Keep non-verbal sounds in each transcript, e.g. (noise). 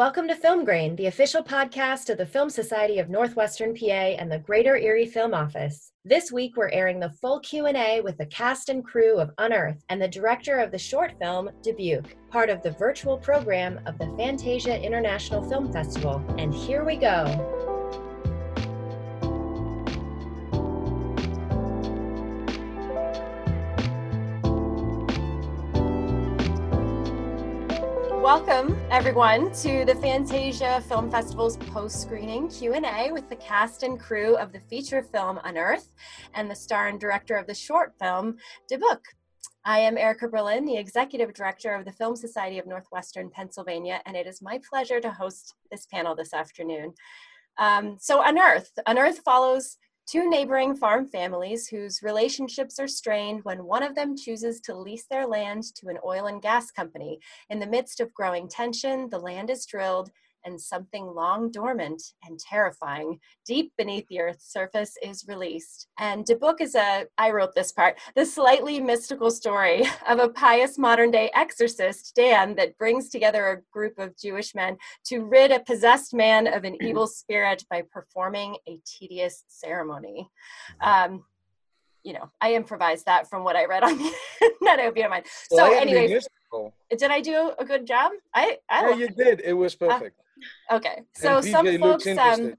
Welcome to Film Grain, the official podcast of the Film Society of Northwestern PA and the Greater Erie Film Office. This week we're airing the full Q&A with the cast and crew of Unearth and the director of the short film Dibbuk, part of the virtual program of the Fantasia International Film Festival. And here we go. Welcome everyone to the Fantasia Film Festival's post-screening Q&A with the cast and crew of the feature film Unearth and the star and director of the short film Dibbuk. I am Erica Berlin, the executive director of the Film Society of Northwestern Pennsylvania, and it is my pleasure to host this panel this afternoon. Um, so Unearth, Unearth follows two neighboring farm families whose relationships are strained when one of them chooses to lease their land to an oil and gas company. In the midst of growing tension, the land is drilled and something long dormant and terrifying deep beneath the earth's surface is released. And Dibbuk is a, I wrote this part, the slightly mystical story of a pious modern day exorcist, Dan, that brings together a group of Jewish men to rid a possessed man of an evil (clears throat) spirit by performing a tedious ceremony. Um, you know, I improvised that from what I read on (laughs) the net. I hope mind. So, anyways, did I do a good job? I, I yeah, you did. It was uh, perfect. Uh, Okay, so some folks, um,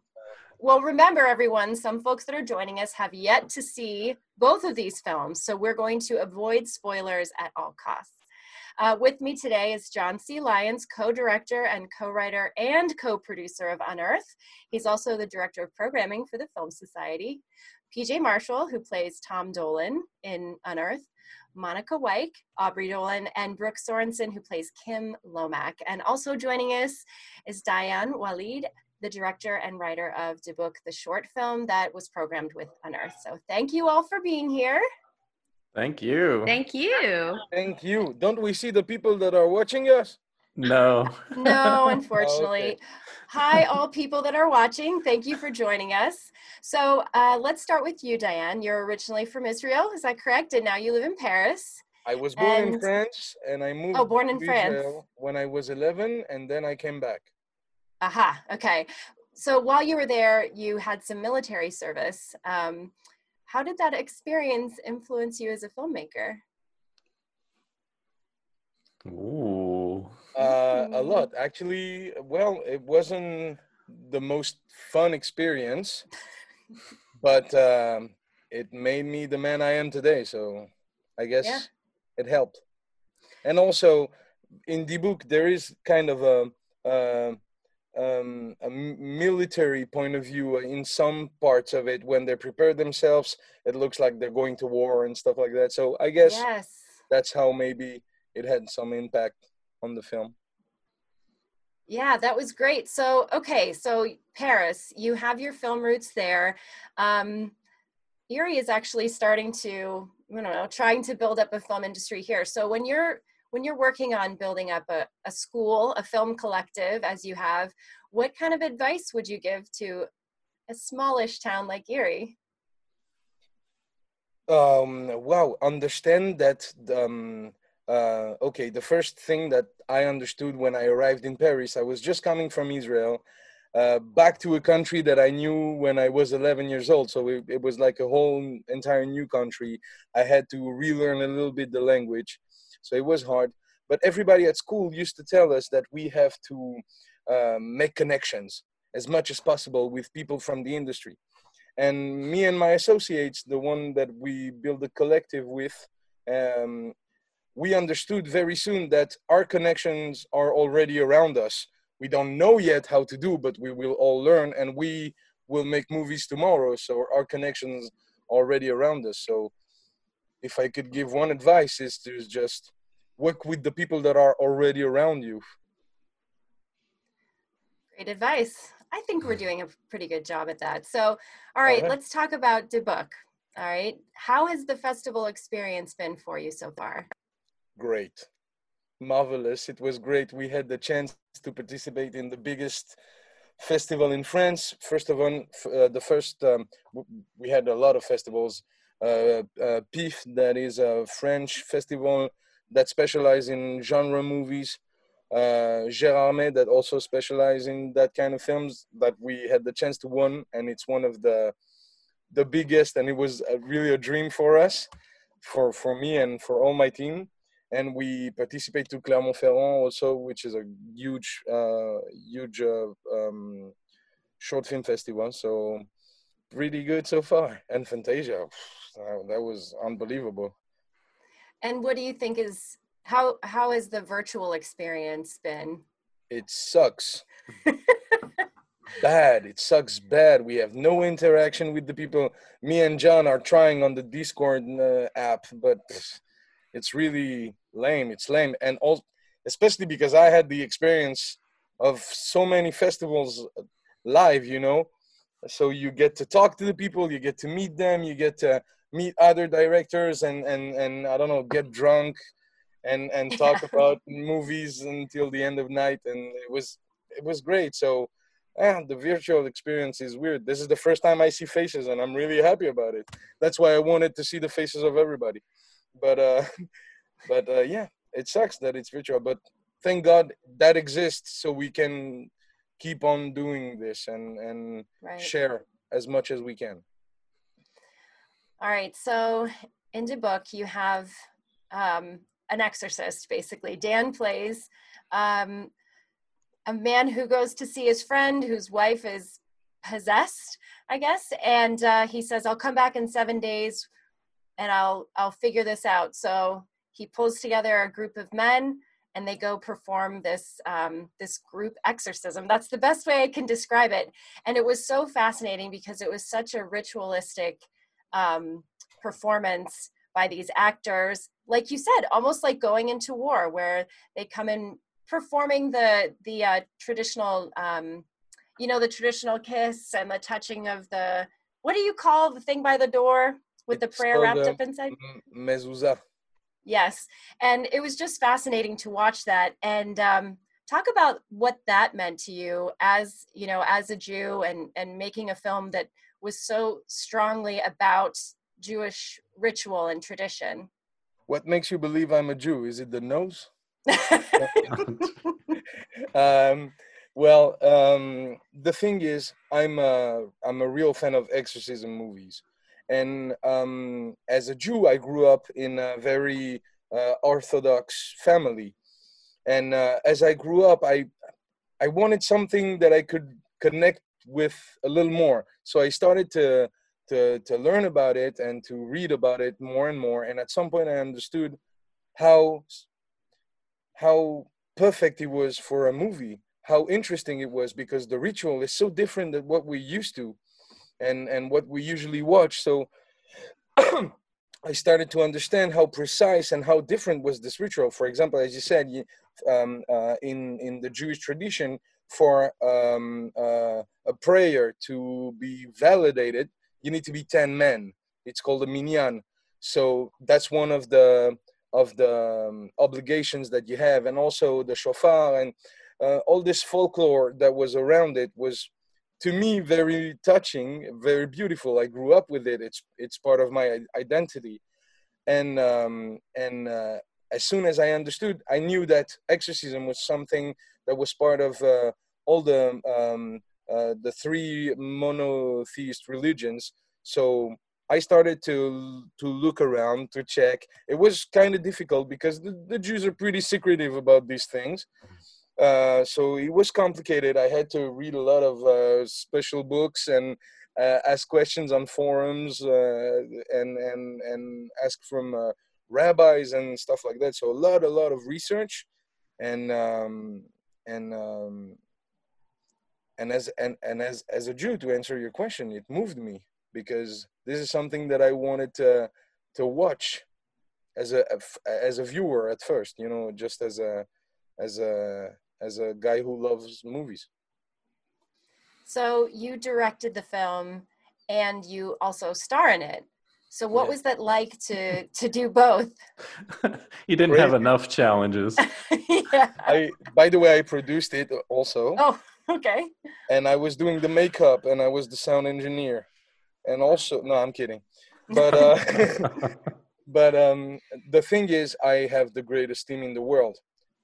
well, remember everyone, some folks that are joining us have yet to see both of these films, so we're going to avoid spoilers at all costs. Uh, with me today is John C. Lyons, co-director and co-writer and co-producer of Unearthed. He's also the director of programming for the Film Society. PJ Marshall, who plays Tom Dolan in Unearthed, Monica Wyche, Aubrey Dolan, and Brooke Sorensen, who plays Kim Lomack. And also joining us is Diane Walid, the director and writer of Dibbuk, the short film that was programmed with Unearthed. So thank you all for being here. Thank you. Thank you. Thank you. Don't we see the people that are watching us? No. no, (laughs) unfortunately. Oh, okay. Hi, all people that are watching. Thank you for joining us. So uh, let's start with you, Diane. You're originally from Israel, is that correct? And now you live in Paris. I was born and... in France and I moved oh, born in France. when I was 11 and then I came back. Aha, okay. So while you were there, you had some military service. Um, how did that experience influence you as a filmmaker? Ooh. Uh, a lot, actually. Well, it wasn't the most fun experience, but um, it made me the man I am today. So I guess yeah. it helped. And also, in Dibbuk, there is kind of a, a, um, a military point of view in some parts of it. When they prepare themselves, it looks like they're going to war and stuff like that. So I guess yes. that's how maybe it had some impact on the film. Yeah, that was great. So, okay, so Paris, you have your film roots there. Um, Erie is actually starting to, I don't know, trying to build up a film industry here. So when you're when you're working on building up a, a school, a film collective, as you have, what kind of advice would you give to a smallish town like Erie? Um, wow, understand that um, uh, okay, the first thing that I understood when I arrived in Paris, I was just coming from Israel, uh, back to a country that I knew when I was 11 years old. So it, it, was like a whole entire new country. I had to relearn a little bit the language. So it was hard. But everybody at school used to tell us that we have to uh, make connections as much as possible with people from the industry. And me and my associates, the one that we build a collective with, um, we understood very soon that our connections are already around us. We don't know yet how to do, but we will all learn and we will make movies tomorrow. So our connections already around us. So if I could give one advice is to just work with the people that are already around you. Great advice. I think we're doing a pretty good job at that. So, all right, all right. let's talk about Dibbuk. All right. How has the festival experience been for you so far? Great. Marvelous. It was great. We had the chance to participate in the biggest festival in france. First of all uh, the first um, we had a lot of festivals. Uh, uh, PIFFF that is a french festival that specializes in genre movies. Uh, Gérardmer that also specializes in that kind of films that we had the chance to win, and it's one of the the biggest, and it was a, really a dream for us, for for me and for all my team. And we participate to Clermont-Ferrand also, which is a huge, uh, huge uh, um, short film festival. So pretty good so far. And Fantasia, that was unbelievable. And what do you think is how how has the virtual experience been? It sucks. bad. It sucks bad. We have no interaction with the people. Me and John are trying on the Discord uh, app, but it's really lame. It's lame, and all, especially because I had the experience of so many festivals live. You know, so you get to talk to the people, you get to meet them, you get to meet other directors, and and and I don't know, get drunk and and (laughs) talk about movies until the end of night. And it was it was great. So yeah, the virtual experience is weird. This is the first time i see faces and i'm really happy about it. That's why i wanted to see the faces of everybody but uh (laughs) but uh yeah it sucks that it's virtual but thank god that exists so we can keep on doing this and and right. share as much as we can all right so in Dibbuk you have um, an exorcist, basically. Dan plays um, a man who goes to see his friend whose wife is possessed, I guess, and uh, he says, "I'll come back in seven days, and I'll I'll figure this out." So he pulls together a group of men and they go perform this um, this group exorcism. That's the best way I can describe it. And it was so fascinating because it was such a ritualistic um, performance by these actors like you said almost like going into war where they come in performing the the uh, traditional um, you know the traditional kiss and the touching of the what do you call the thing by the door with it's the prayer wrapped up inside mezuzah yes and it was just fascinating to watch that and um, talk about what that meant to you as you know as a jew and and making a film that was so strongly about Jewish ritual and tradition. What makes you believe I'm a Jew? Is it the nose? (laughs) (laughs) um, well, um, the thing is, I'm a, I'm a real fan of exorcism movies. And um, as a Jew, I grew up in a very uh, Orthodox family. And uh, as I grew up, I, I wanted something that I could connect with a little more. So I started to to to learn about it and to read about it more and more and at some point i understood how how perfect it was for a movie how interesting it was because the ritual is so different than what we used to and and what we usually watch. So (clears throat) i started to understand how precise and how different was this ritual. For example as you said um, uh, in in the jewish tradition for um, uh, a prayer to be validated you need to be 10 men. It's called a minyan. So that's one of the of the um, obligations that you have. And also the shofar and uh, all this folklore that was around it was to me very touching very beautiful i grew up with it it's it's part of my identity and um, and uh, as soon as i understood i knew that exorcism was something that was part of uh, all the um, uh, the three monotheist religions. So I started to to look around to check. It was kind of difficult because the, the, Jews are pretty secretive about these things. Uh, so it was complicated. I had to read a lot of uh, special books and uh, ask questions on forums uh, and and and ask from uh, rabbis and stuff like that. So a lot, a lot of research, and um, and um, and as and, and as as a jew to answer your question it moved me because this is something that i wanted to to watch as a as a viewer at first you know just as a as a as a guy who loves movies so you directed the film and you also star in it so what yeah. was that like to to do both (laughs) you didn't Great. have enough challenges (laughs) yeah. i by the way i produced it also oh okay. And I was doing the makeup and I was the sound engineer. And also, no, I'm kidding. But uh, (laughs) but um, the thing is, I have the greatest team in the world.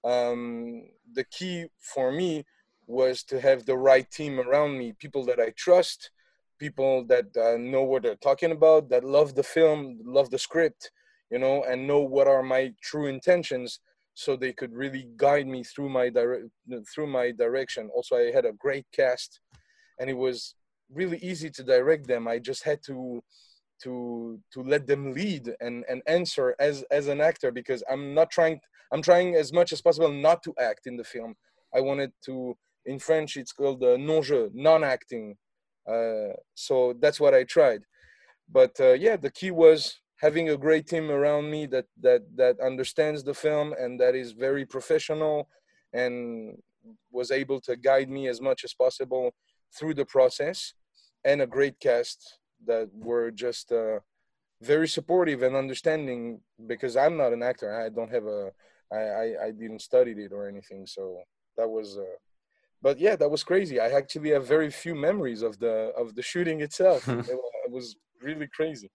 Um, the key for me was to have the right team around me, people that I trust, people that uh, know what they're talking about, that love the film, love the script, you know, and know what are my true intentions, so they could really guide me through my dire- through my direction. Also, I had a great cast, and it was really easy to direct them. I just had to to to let them lead and and answer as as an actor because I'm not trying I'm trying as much as possible not to act in the film. I wanted to in French it's called uh, non-jeu, non-acting. Uh, so that's what I tried. But uh, yeah, the key was having a great team around me that that that understands the film and that is very professional and was able to guide me as much as possible through the process and a great cast that were just uh, very supportive and understanding because I'm not an actor. I don't have a, I, I, I didn't study it or anything. So that was, uh, but yeah, that was crazy. I actually have very few memories of the, of the shooting itself. (laughs) it, it was really crazy.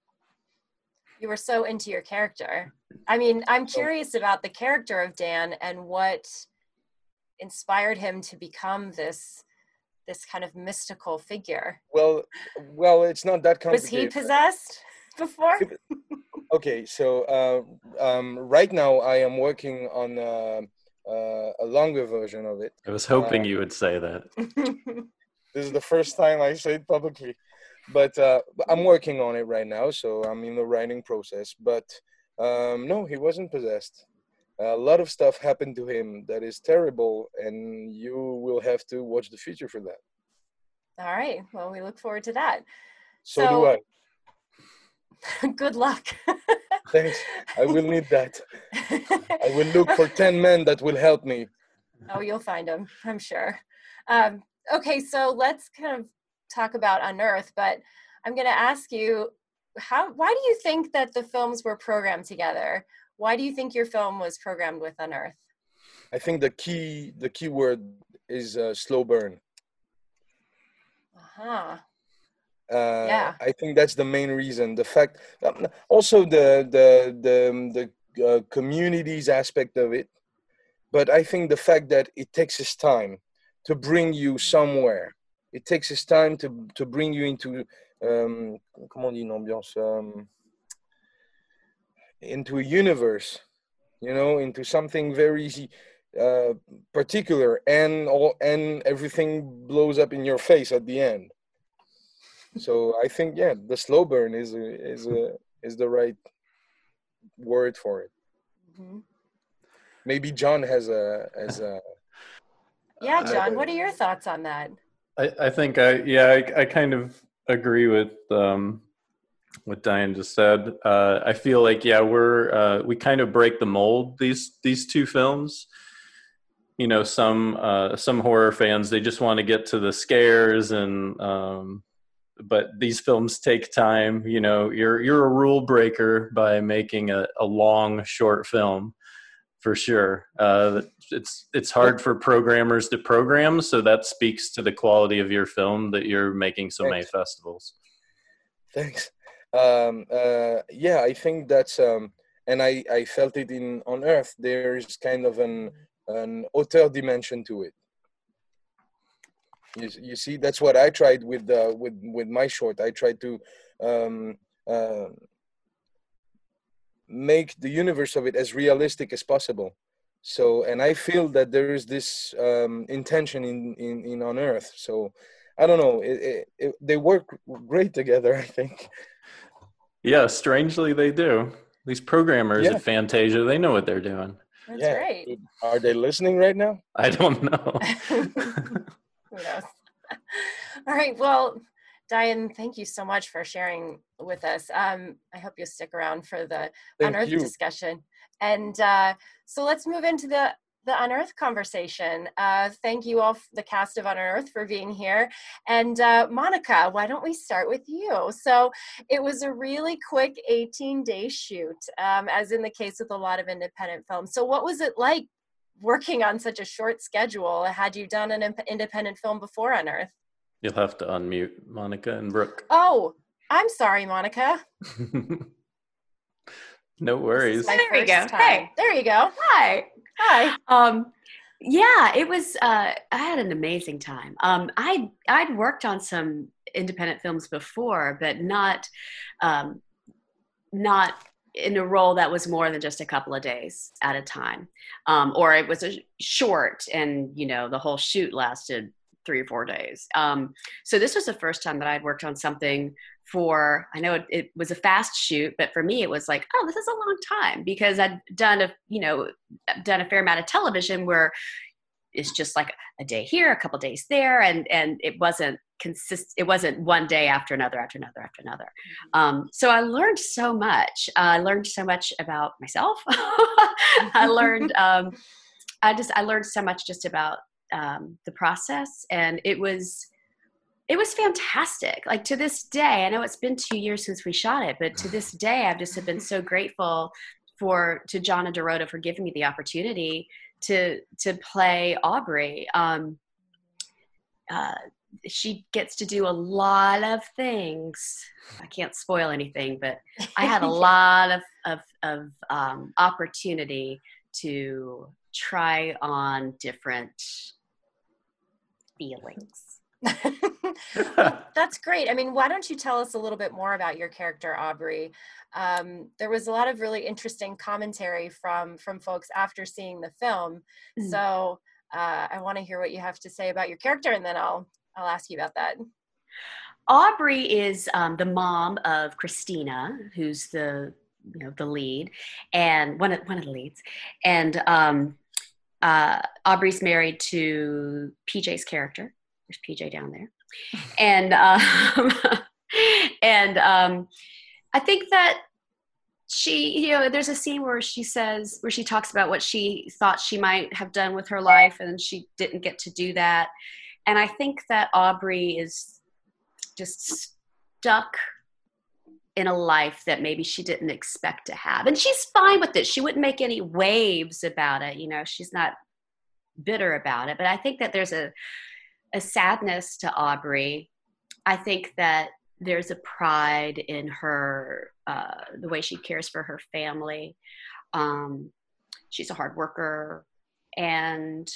You were so into your character. I mean, I'm curious about the character of Dan and what inspired him to become this this kind of mystical figure. Well, well, it's not that complicated. Was he possessed before? okay, so uh, um, right now I am working on uh, uh, a longer version of it. I was hoping uh, you would say that. (laughs) this is the first time I say it publicly, but uh, I'm working on it right now, so I'm in the writing process. But um, no, he wasn't possessed a lot of stuff happened to him that is terrible and you will have to watch the future for that. All right. Well we look forward to that. So, so do i. (laughs) good luck. (laughs) Thanks. I will need that. I will look for (laughs) 10 men that will help me. Oh you'll find them i'm sure. Um, okay so let's kind of talk about unearth but i'm going to ask you how why do you think that the films were programmed together why do you think your film was programmed with Unearth? I think the key the key word is uh, slow burn. Uh-huh. Uh, yeah. I think that's the main reason. The fact, um, also the the the um, the uh, communities aspect of it, but I think the fact that it takes its time to bring you somewhere. It takes its time to to bring you into um, comment on dit une ambiance. Um, into a universe you know into something very uh, particular and all and everything blows up in your face at the end. So i think yeah the slow burn is a, is a, is the right word for it. Mm-hmm. maybe john has a has a (laughs) yeah john what are your thoughts on that? I i think i yeah i, I kind of agree with um what Diane just said. Uh, I feel like yeah, we're uh, we kind of break the mold these these two films. You know, some uh, some horror fans they just want to get to the scares and. Um, but these films take time. You know, you're you're a rule breaker by making a, a long short film, for sure. Uh, it's it's hard for programmers to program, so that speaks to the quality of your film that you're making so Thanks. many festivals. Thanks um, uh, yeah, I think that's um, and I I felt it in Unearth. There's kind of an an auteur dimension to it. You, you see, that's what I tried with uh, with with my short. I tried to um, uh, make the universe of it as realistic as possible. So, and I feel that there is this um, intention in, in in Unearth. So, I don't know. It, it, it, they work great together. (laughs) I think. Yeah, strangely they do. These programmers yeah. at Fantasia, they know what they're doing. That's yeah. right. Are they listening right now? I don't know. (laughs) (laughs) Who knows? (laughs) All right. Well, Diane, thank you so much for sharing with us. Um, I hope you'll stick around for the thank Unearth you. discussion. And uh, so let's move into the the Unearth conversation. Uh, thank you all, the cast of Unearth, for being here. And uh, Monica, why don't we start with you? So it was a really quick 18 day shoot, um, as in the case with a lot of independent films. So, what was it like working on such a short schedule? Had you done an independent film before Unearth? You'll have to unmute Monica and Brooke. Oh, I'm sorry, Monica. (laughs) no worries. There we go. Time. Hey. There you go. Hi. Hi. Um, yeah, it was. Uh, I had an amazing time. Um, I I'd worked on some independent films before, but not um, not in a role that was more than just a couple of days at a time, um, or it was a short, and you know the whole shoot lasted three or four days. Um, so this was the first time that I'd worked on something for. I know it, it, was a fast shoot, but for me it was like, oh, this is a long time because I'd done a you know done a fair amount of television where it's just like a day here, a couple days there, and and it wasn't consist. It wasn't one day after another, after another, after another. Mm-hmm. Um, so I learned so much. Uh, I learned so much about myself. (laughs) I learned. (laughs) Um, I just I learned so much just about um, the process, and it was it was fantastic. Like to this day, I know it's been two years since we shot it, but to this day, I've just have been so grateful for to John and Dorota for giving me the opportunity to to play Aubrey. Um, uh, she gets to do a lot of things. I can't spoil anything, but I had a (laughs) lot of of, of um, opportunity to try on different feelings. (laughs) (laughs) That's great. I mean, why don't you tell us a little bit more about your character, Aubrey? Um, there was a lot of really interesting commentary from from folks after seeing the film. Mm. So uh, I want to hear what you have to say about your character, and then I'll I'll ask you about that. Aubrey is um, the mom of Christina, who's the you know the lead, and one of one of the leads, and um, uh, Aubrey's married to PJ's character, there's PJ down there, and um, (laughs) and um, I think that she, you know, there's a scene where she says where she talks about what she thought she might have done with her life, and she didn't get to do that. And I think that Aubrey is just stuck in a life that maybe she didn't expect to have. And she's fine with it. She wouldn't make any waves about it. You know, she's not bitter about it. But I think that there's a a sadness to Aubrey. I think that there's a pride in her, uh, the way she cares for her family. Um, she's a hard worker, and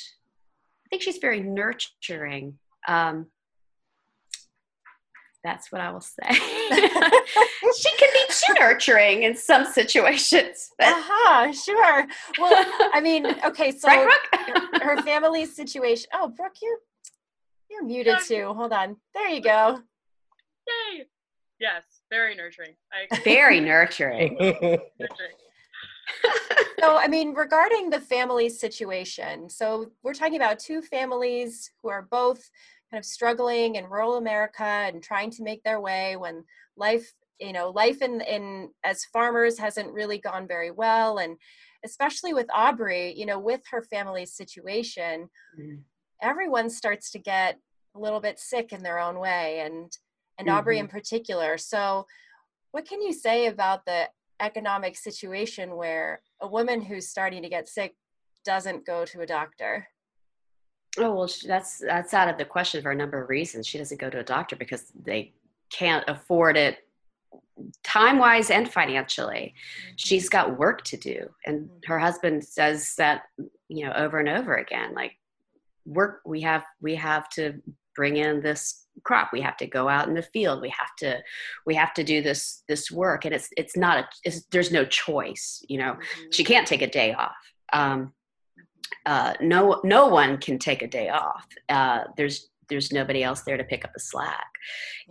I think she's very nurturing. Um, that's what I will say. (laughs) she can be too nurturing in some situations. But... Uh-huh, sure. Well, I mean, okay, so (laughs) right, her, her family situation. Oh, Brooke, you're you're muted too. Hold on. There you go. Yay. Yes, very nurturing. I very (laughs) nurturing. nurturing. so, I mean, regarding the family situation, so we're talking about two families who are both kind of struggling in rural America and trying to make their way when life, you know, life in, in as farmers hasn't really gone very well. And especially with Aubrey, you know, with her family's situation, mm everyone starts to get a little bit sick in their own way and and mm-hmm. Aubrey in particular. So what can you say about the economic situation where a woman who's starting to get sick doesn't go to a doctor? Oh well, that's that's out of the question for a number of reasons. She doesn't go to a doctor because they can't afford it time wise and financially. Mm-hmm. She's got work to do, and mm-hmm. her husband says that you know over and over again. Like work we have we have to bring in this crop. We have to go out in the field. We have to we have to do this this work. And it's it's not a it's, there's no choice you know? Mm-hmm. she can't take a day off. Um, uh, no no one can take a day off. Uh, there's there's nobody else there to pick up the slack.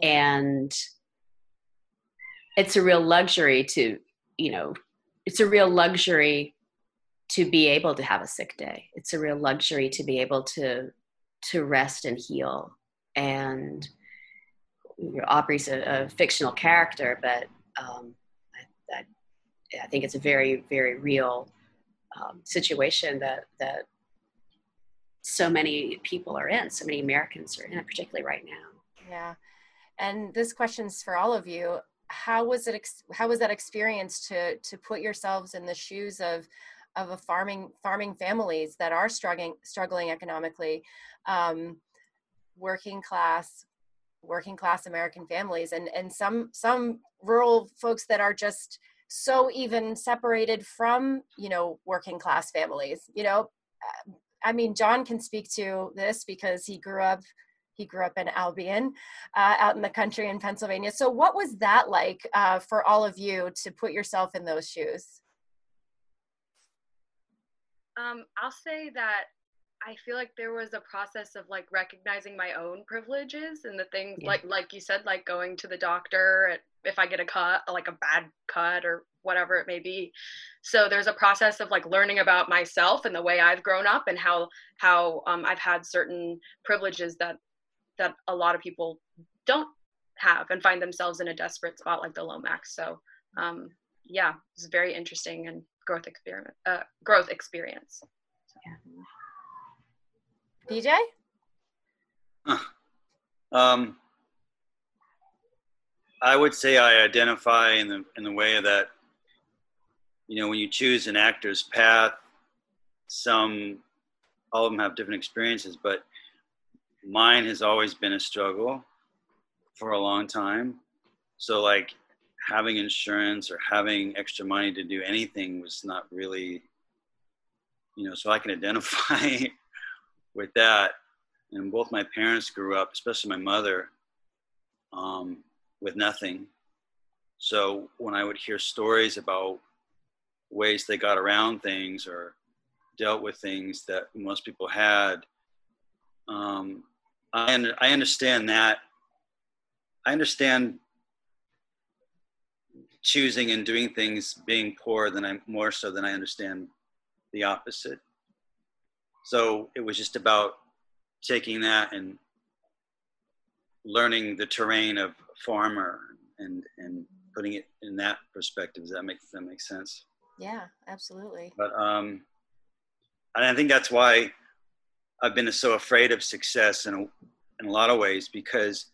Mm-hmm. and it's a real luxury to you know it's a real luxury to be able to have a sick day. It's a real luxury to be able to to rest and heal. And you know, Aubrey's a, a, fictional character, but um, I, I, I, think it's a very very real um, situation that that so many people are in, so many Americans are in, particularly right now. Yeah, and this question's for all of you. How was it? How was that experience to to put yourselves in the shoes of of a farming farming families that are struggling struggling economically um, working class working class american families and and some some rural folks that are just so even separated from you know working class families you know I mean, John can speak to this because he grew up he grew up in Albion, uh, out in the country in Pennsylvania. So, what was that like uh, for all of you to put yourself in those shoes? Um, I'll say that I feel like there was a process of like recognizing my own privileges and the things yeah. like like you said, like going to the doctor if I get a cut, like a bad cut or whatever it may be. So there's a process of like learning about myself and the way I've grown up and how how um, I've had certain privileges that that a lot of people don't have and find themselves in a desperate spot like the Lomax. So um, yeah, it's very interesting and growth experiment, uh, growth experience. Yeah. PJ? Um, I would say I identify in the in the way that you know when you choose an actor's path, some all of them have different experiences, but mine has always been a struggle for a long time. So like having insurance or having extra money to do anything was not really, you know, so I can (laughs) identify with that. And both my parents grew up, especially my mother, um, with nothing. So when I would hear stories about ways they got around things or dealt with things that most people had, um, I, I understand that. I understand choosing and doing things being poor than I'm more so than I understand the opposite. So it was just about taking that and learning the terrain of farmer and and putting it in that perspective. Does that make that make sense? Yeah, absolutely. But um, and I think that's why I've been so afraid of success in a, in a lot of ways because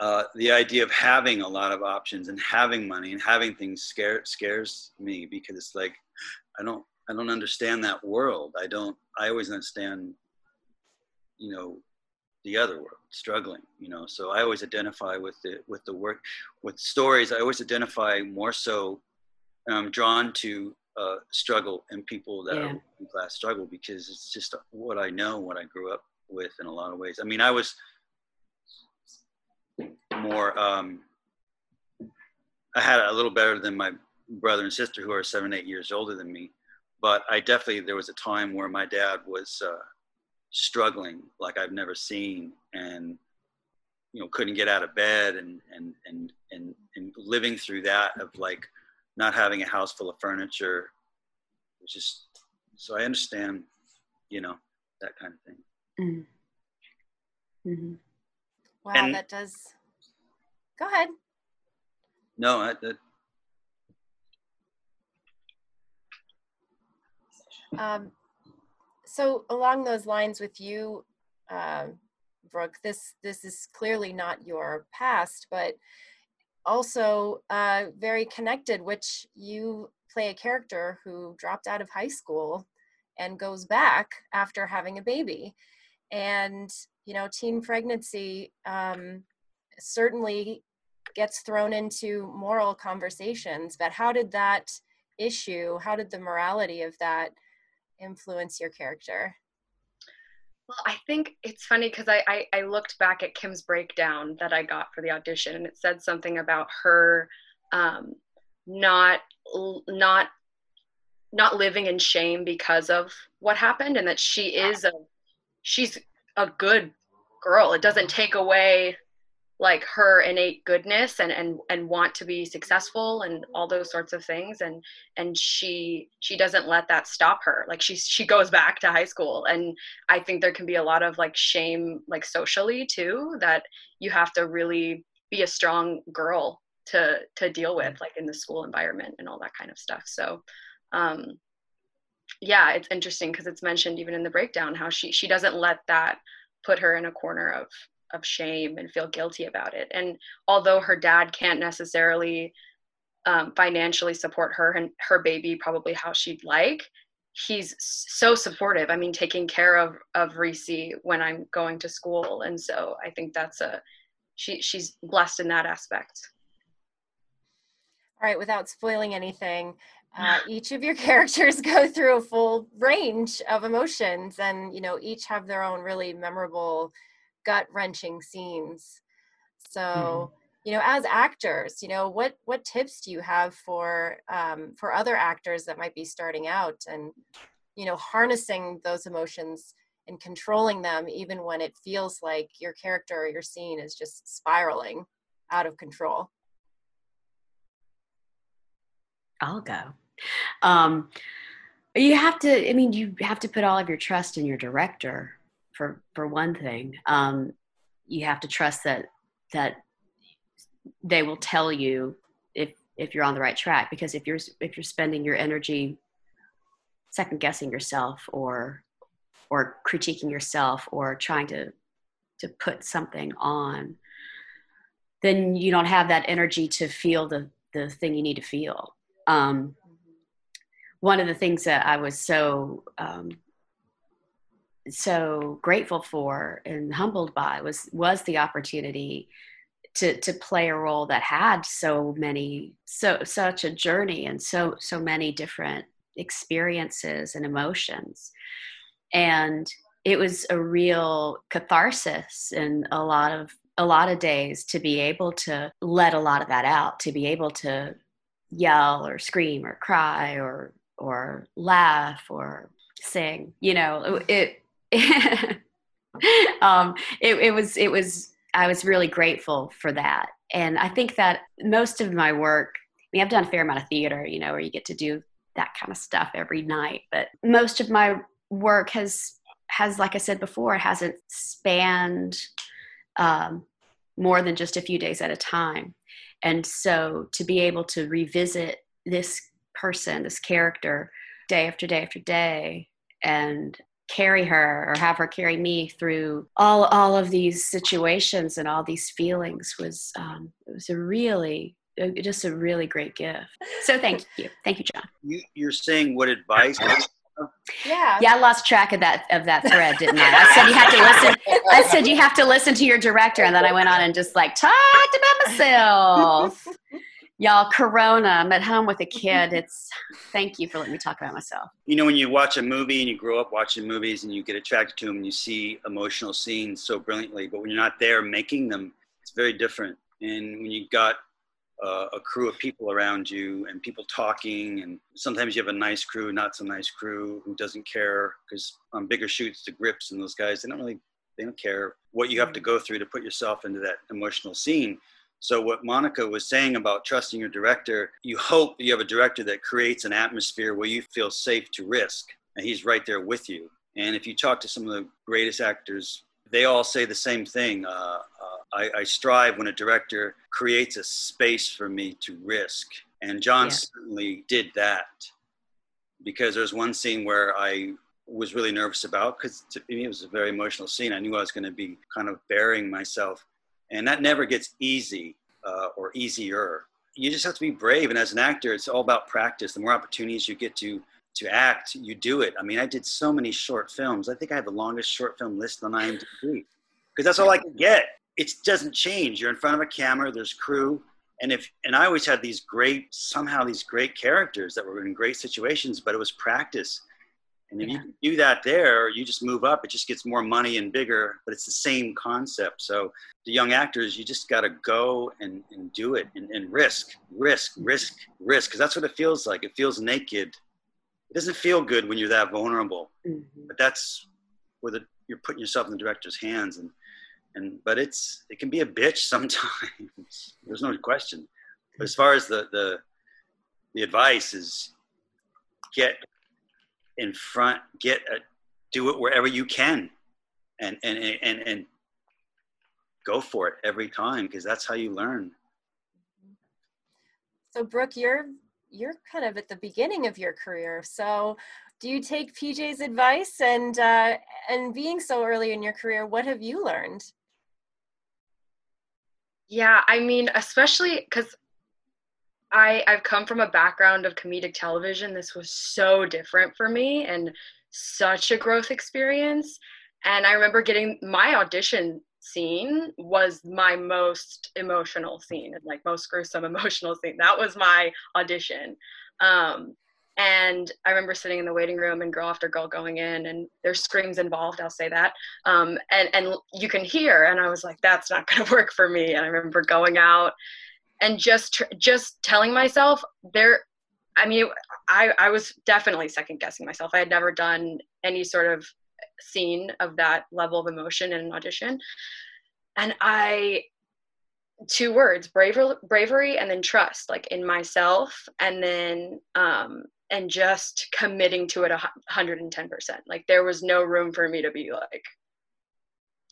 uh, the idea of having a lot of options and having money and having things scare, scares me because it's like I don't I don't understand that world. I don't I always understand you know the other world struggling you know so I always identify with the with the work with stories I always identify more so I'm drawn to uh, struggle and people that yeah. are in class struggle because it's just what I know, what I grew up with in a lot of ways. I mean, I was more, um, I had a little better than my brother and sister who are seven, eight years older than me. But I definitely, there was a time where my dad was uh, struggling like I've never seen and, you know, couldn't get out of bed and, and, and, and, and living through that of like, not having a house full of furniture. It's just so I understand, you know, that kind of thing. Mm-hmm. Mm-hmm. Wow, and, that does. Go ahead. No, I, that. Um, so along those lines with you, uh, Brooke, this this is clearly not your past, but also uh, very connected, which you play a character who dropped out of high school and goes back after having a baby. And, you know, teen pregnancy um, certainly gets thrown into moral conversations, but how did that issue, how did the morality of that influence your character? Well, I think it's funny because I, I, I looked back at Kim's breakdown that I got for the audition, and it said something about her um, not not not living in shame because of what happened, and that she is a she's a good girl. It doesn't take away like her innate goodness and and and want to be successful and all those sorts of things. And and she she doesn't let that stop her. Like she she goes back to high school. And i think there can be a lot of like shame like socially too that you have to really be a strong girl to to deal with like in the school environment and all that kind of stuff. So um yeah it's interesting because it's mentioned even in the breakdown how she she doesn't let that put her in a corner of of shame and feel guilty about it. And although her dad can't necessarily um, financially support her and her baby probably how she'd like, he's so supportive. I mean, taking care of of Reese when I'm going to school, and so I think that's a she she's blessed in that aspect. All right, without spoiling anything, uh, (sighs) each of your (laughs) characters go through a full range of emotions and you know each have their own really memorable gut wrenching scenes. So mm-hmm. you know as actors you know what what tips do you have for um, for other actors that might be starting out and you know harnessing those emotions and controlling them even when it feels like your character or your scene is just spiraling out of control? I'll go. Um, you have to i mean you have to put all of your trust in your director for for one thing um, you have to trust that that they will tell you if if you're on the right track. Because if you're if you're spending your energy second guessing yourself or or critiquing yourself or trying to to put something on then you don't have that energy to feel the the thing you need to feel. Um, one of the things that I was so um, so grateful for and humbled by was was the opportunity to to play a role that had so many so such a journey and so so many different experiences and emotions. And it was a real catharsis and a lot of a lot of days to be able to let a lot of that out to be able to yell or scream or cry or or laugh or sing you know it (laughs) um it, it was it was i was really grateful for that. And i think that most of my work I mean, i've done a fair amount of theater you know where you get to do that kind of stuff every night but most of my work has has like i said before it hasn't spanned um, more than just a few days at a time. And so to be able to revisit this person, this character, day after day after day, and carry her or have her carry me through all all of these situations and all these feelings was um, it was a really just a really great gift. So thank (laughs) you, thank you, John. You, you're saying what advice? Yeah. Yeah, I lost track of that of that thread, didn't I? I said you have to listen. I said you have to listen to your director, and then I went on and just like talked about myself y'all corona i'm at home with a (laughs) kid. It's thank you for letting me talk about myself. You know when you watch a movie and you grow up watching movies and you get attracted to them and you see emotional scenes so brilliantly but when you're not there making them it's very different. And when you've got uh, a crew of people around you and people talking and sometimes you have a nice crew not so nice crew who doesn't care because on bigger shoots the grips and those guys they don't really they don't care what you have to go through to put yourself into that emotional scene so, what Monica was saying about trusting your director, you hope you have a director that creates an atmosphere where you feel safe to risk, and he's right there with you. And if you talk to some of the greatest actors, they all say the same thing. Uh, uh, I, I, strive when a director creates a space for me to risk. And John yeah. certainly did that because there's one scene where I was really nervous about because to me it was a very emotional scene. I knew I was going to be kind of burying myself and that never gets easy uh, or easier. You just have to be brave, and as an actor, it's all about practice. The more opportunities you get to to act, you do it. I mean, I did so many short films. I think I have the longest short film list on IMDb because that's all I could get. It doesn't change. You're in front of a camera. There's crew, and if and I always had these great somehow these great characters that were in great situations, but it was practice. And if yeah. you do that there, you just move up. It just gets more money and bigger, but it's the same concept. So the young actors, you just got to go and, and do it and, and risk, risk, risk, risk, because that's what it feels like. It feels naked. It doesn't feel good when you're that vulnerable, mm-hmm. but that's where the, you're putting yourself in the director's hands. And, and but it's it can be a bitch (laughs) sometimes. There's no question. But as far as the the the advice is get in front get a, do it wherever you can. And and and and go for it every time because that's how you learn. So brooke you're you're kind of at the beginning of your career. So do you take pj's advice and uh, and being so early in your career what have you learned? Yeah i mean especially because I, I've come from a background of comedic television. This was so different for me and such a growth experience. And I remember getting my audition scene was my most emotional scene, like most gruesome (laughs) emotional scene. That was my audition. Um, and I remember sitting in the waiting room and girl after girl going in and there's screams involved, I'll say that. Um, and, and you can hear, and I was like, that's not gonna (laughs) work for me. And I remember going out and just, tr- just telling myself there, I mean, I, I was definitely second guessing myself. I had never done any sort of scene of that level of emotion in an audition. And I, two words bravery bravery and then trust like in myself and then um and just committing to it a 110% like there was no room for me to be like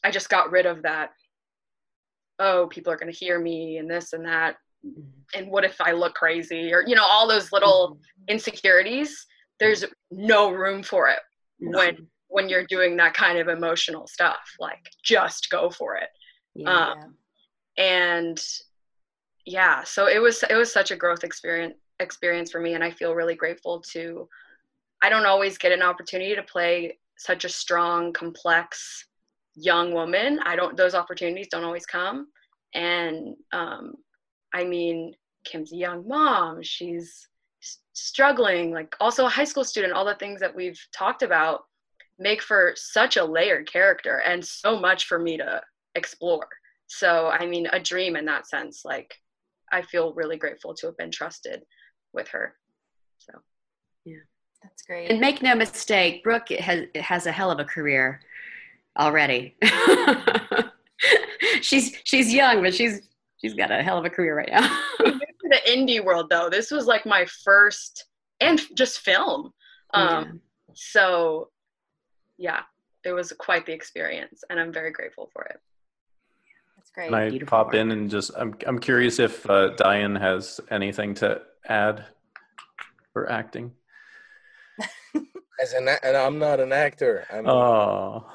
i just got rid of that oh people are going to hear me and this and that mm-hmm. and what if i look crazy or you know all those little mm-hmm. insecurities there's no room for it when when you're doing that kind of emotional stuff like just go for it yeah. um and yeah so it was it was such a growth experience experience for me and i feel really grateful to i don't always get an opportunity to play such a strong complex young woman i don't those opportunities don't always come. And um, i mean kim's a young mom. She's struggling. Like also a high school student all the things that we've talked about make for such a layered character and so much for me to explore. So i mean a dream in that sense like i feel really grateful to have been trusted with her. So, yeah, that's great. And make no mistake, Brooke has has a hell of a career already. (laughs) she's she's young, but she's she's got a hell of a career right now. the indie world, though, this was like my first and just film. Um, yeah. So, yeah, it was quite the experience, and I'm very grateful for it. That's great. Can I Beautiful pop work. in and just I'm I'm curious if uh, Diane has anything to add for acting? As an and I'm not an actor. I'm, oh.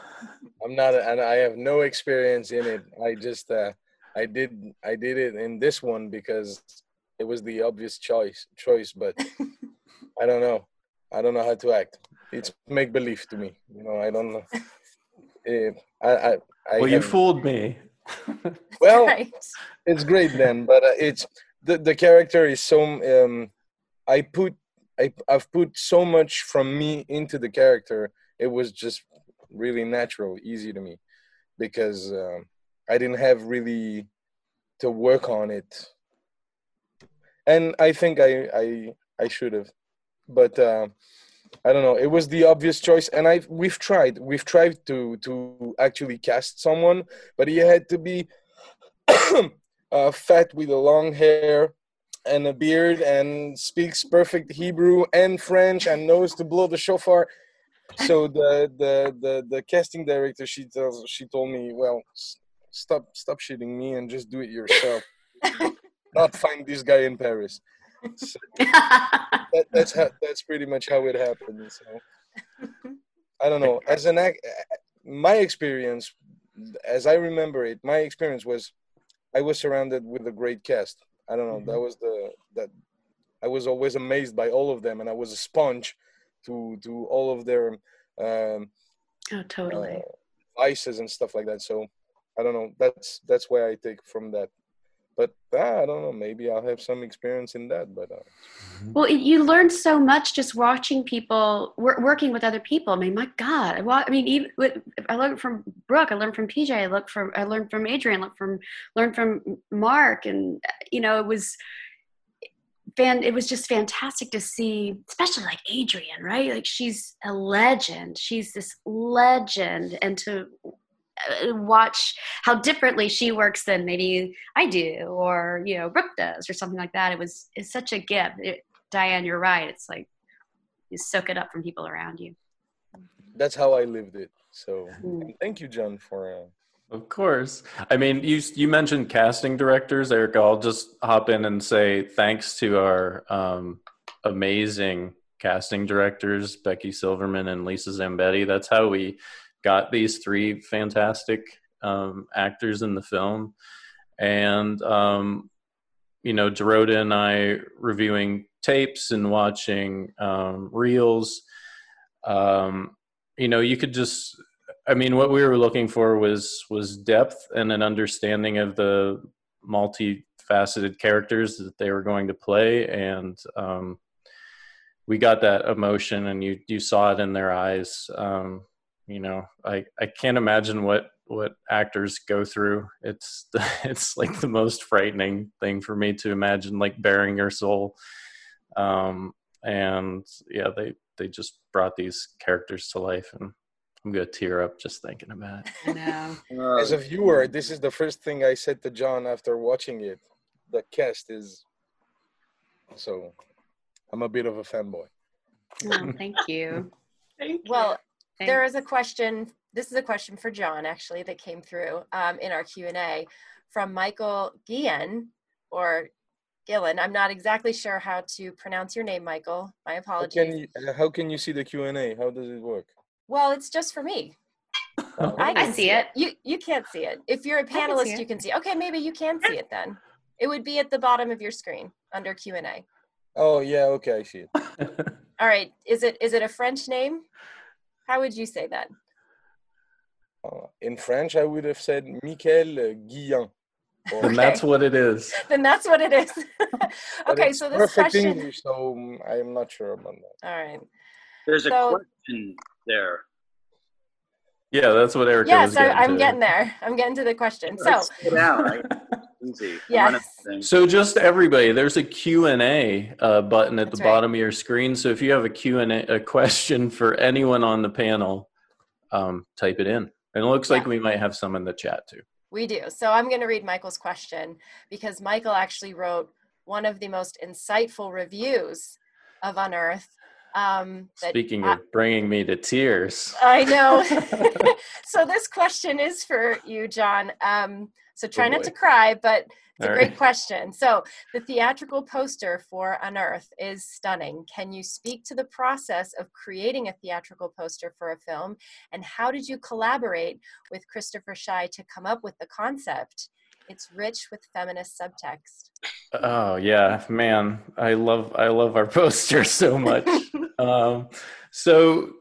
I'm not, and I have no experience in it. I just, uh, I did, I did it in this one because it was the obvious choice, choice. But (laughs) I don't know. I don't know how to act. It's make believe to me. You know, I don't know. It, (laughs) I, I, I well, you fooled me. (laughs) well, right. it's great then, but uh, it's the the character is so um, I put I I've put so much from me into the character. It was just really natural, easy to me, because uh, I didn't have really to work on it, and I think I I I should have, but. Uh, I don't know. It was the obvious choice, and I we've tried. We've tried to to actually cast someone, but he had to be (coughs) uh, fat with a long hair and a beard and speaks perfect Hebrew and French and knows to blow the shofar. So the the the, the casting director she tells she told me, well, stop stop shitting me and just do it yourself. (laughs) Not find this guy in Paris. So that, that's how that's pretty much how it happened. So I don't know. As an act, my experience, as I remember it, my experience was I was surrounded with a great cast. I don't know. Mm-hmm. That was the that I was always amazed by all of them, and I was a sponge to to all of their um, oh totally uh, vices and stuff like that. So I don't know. That's that's why I take from that but uh, I don't know. Maybe I'll have some experience in that. But uh, mm-hmm. well, you learn so much just watching people wor- working with other people. I mean, my God. Well, I mean, even with, I learned from Brooke. I learned from PJ. I looked from. I learned from Adrian. Learned from learned from Mark. And you know, it was. Fan, it was just fantastic to see, especially like Adrian, right? Like she's a legend. She's this legend, and to uh, watch how differently she works than maybe I do or you know Brooke does or something like that. It was it's such a gift. It, Diane, you're right. It's like you soak it up from people around you. That's how I lived it. So mm. thank you, John, for. Uh... Of course. I mean, you you mentioned casting directors, Erica. I'll just hop in and say thanks to our um, amazing casting directors, Becky Silverman and Lisa Zambetti. That's how we got these three fantastic um, actors in the film, and um, you know, Dorota and I reviewing tapes and watching um, reels. Um, you know, you could just. I mean, what we were looking for was was depth and an understanding of the multifaceted characters that they were going to play, and um, we got that emotion and you you saw it in their eyes. Um, you know i i can't imagine what what actors go through. It's the, (laughs) it's like the most frightening thing for me to imagine like bearing your soul. Um and yeah they they just brought these characters to life and i'm gonna tear up just thinking about it I. (laughs) Uh, As a viewer, this is the first thing I said to John after watching it. The cast is so. I'm a bit of a fanboy. Oh, (laughs) thank you. Well, Thank- there is a question. This is a question for John, actually, that came through um, in our Q and A from Michael Guillen or Gillen. I'm not exactly sure how to pronounce your name, Michael. My How apologies. can you, uh, how can you see the Q and A? How does it work? Well, it's just for me. I can see it. You you can't see it. If you're a panelist, it. you can see. Okay, maybe you can see it then. It would be at the bottom of your screen under Q and A. Oh yeah, okay, I see it. (laughs) All right. Is it is it a French name? How would you say that? Uh, in French, I would have said Michael Guillen. (laughs) Or- and (laughs) that's what it is Then that's what it is. okay, so this perfect question. English, so I'm not sure about that. All right. there's a question there. yeah that's what erica Yes, was I, getting I'm to. getting there. I'm getting to the question. So Let's sit down. right? Easy. Yes. One of the things. So just everybody, there's a Q&A uh, button at That's the right. bottom of your screen. So if you have a Q&A, a question for anyone on the panel, um, type it in. And it looks like we might have some in the chat too. we do. So I'm going to read Michael's question because Michael actually wrote one of the most insightful reviews of Unearth. Um, Speaking I- of bringing me to tears. I know. (laughs) (laughs) so this question is for you, John. Um, so try not Oh, boy. to cry, but it's a great right. question. So the theatrical poster for Unearth is stunning. Can you speak to the process of creating a theatrical poster for a film, and how did you collaborate with Christopher Shy to come up with the concept? It's rich with feminist subtext. Oh yeah, man. I love I love our (laughs) poster so much. (laughs) um, so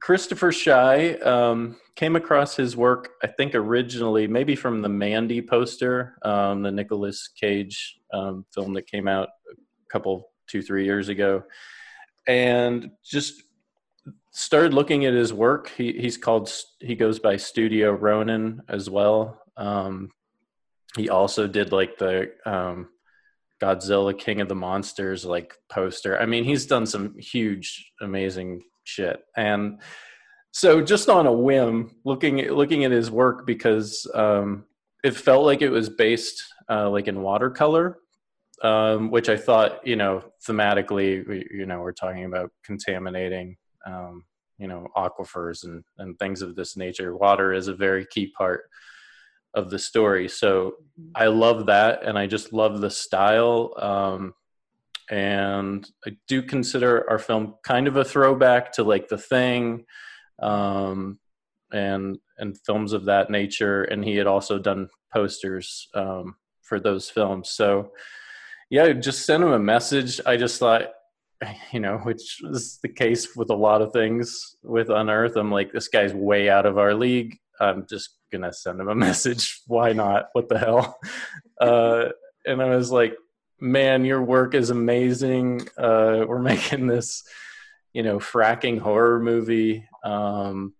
Christopher Shy um, came across his work, I think originally maybe from the Mandy poster, um, the Nicolas Cage um, film that came out a couple two three years ago, and just started looking at his work. He he's called he goes by Studio Ronin as well. Um, he also did like the um, Godzilla King of the Monsters like poster. I mean, he's done some huge, amazing shit. And so, just on a whim, looking at looking at his work because um, it felt like it was based uh, like in watercolor, um, which I thought, you know, thematically, you know, we're talking about contaminating, um, you know, aquifers and and things of this nature. Water is a very key part of the story. So I love that, and I just love the style. Um, and I do consider our film kind of a throwback to like The Thing, um, and and films of that nature. And he had also done posters um, for those films. So yeah, just sent him a message. I just thought. (laughs) You know, which is the case with a lot of things with Unearth. I'm like, this guy's way out of our league. I'm just gonna send him a (laughs) message. Why not? What the hell? Uh, and I was like, man, your work is amazing. Uh, we're (laughs) making this, you know, fracking horror movie. Um,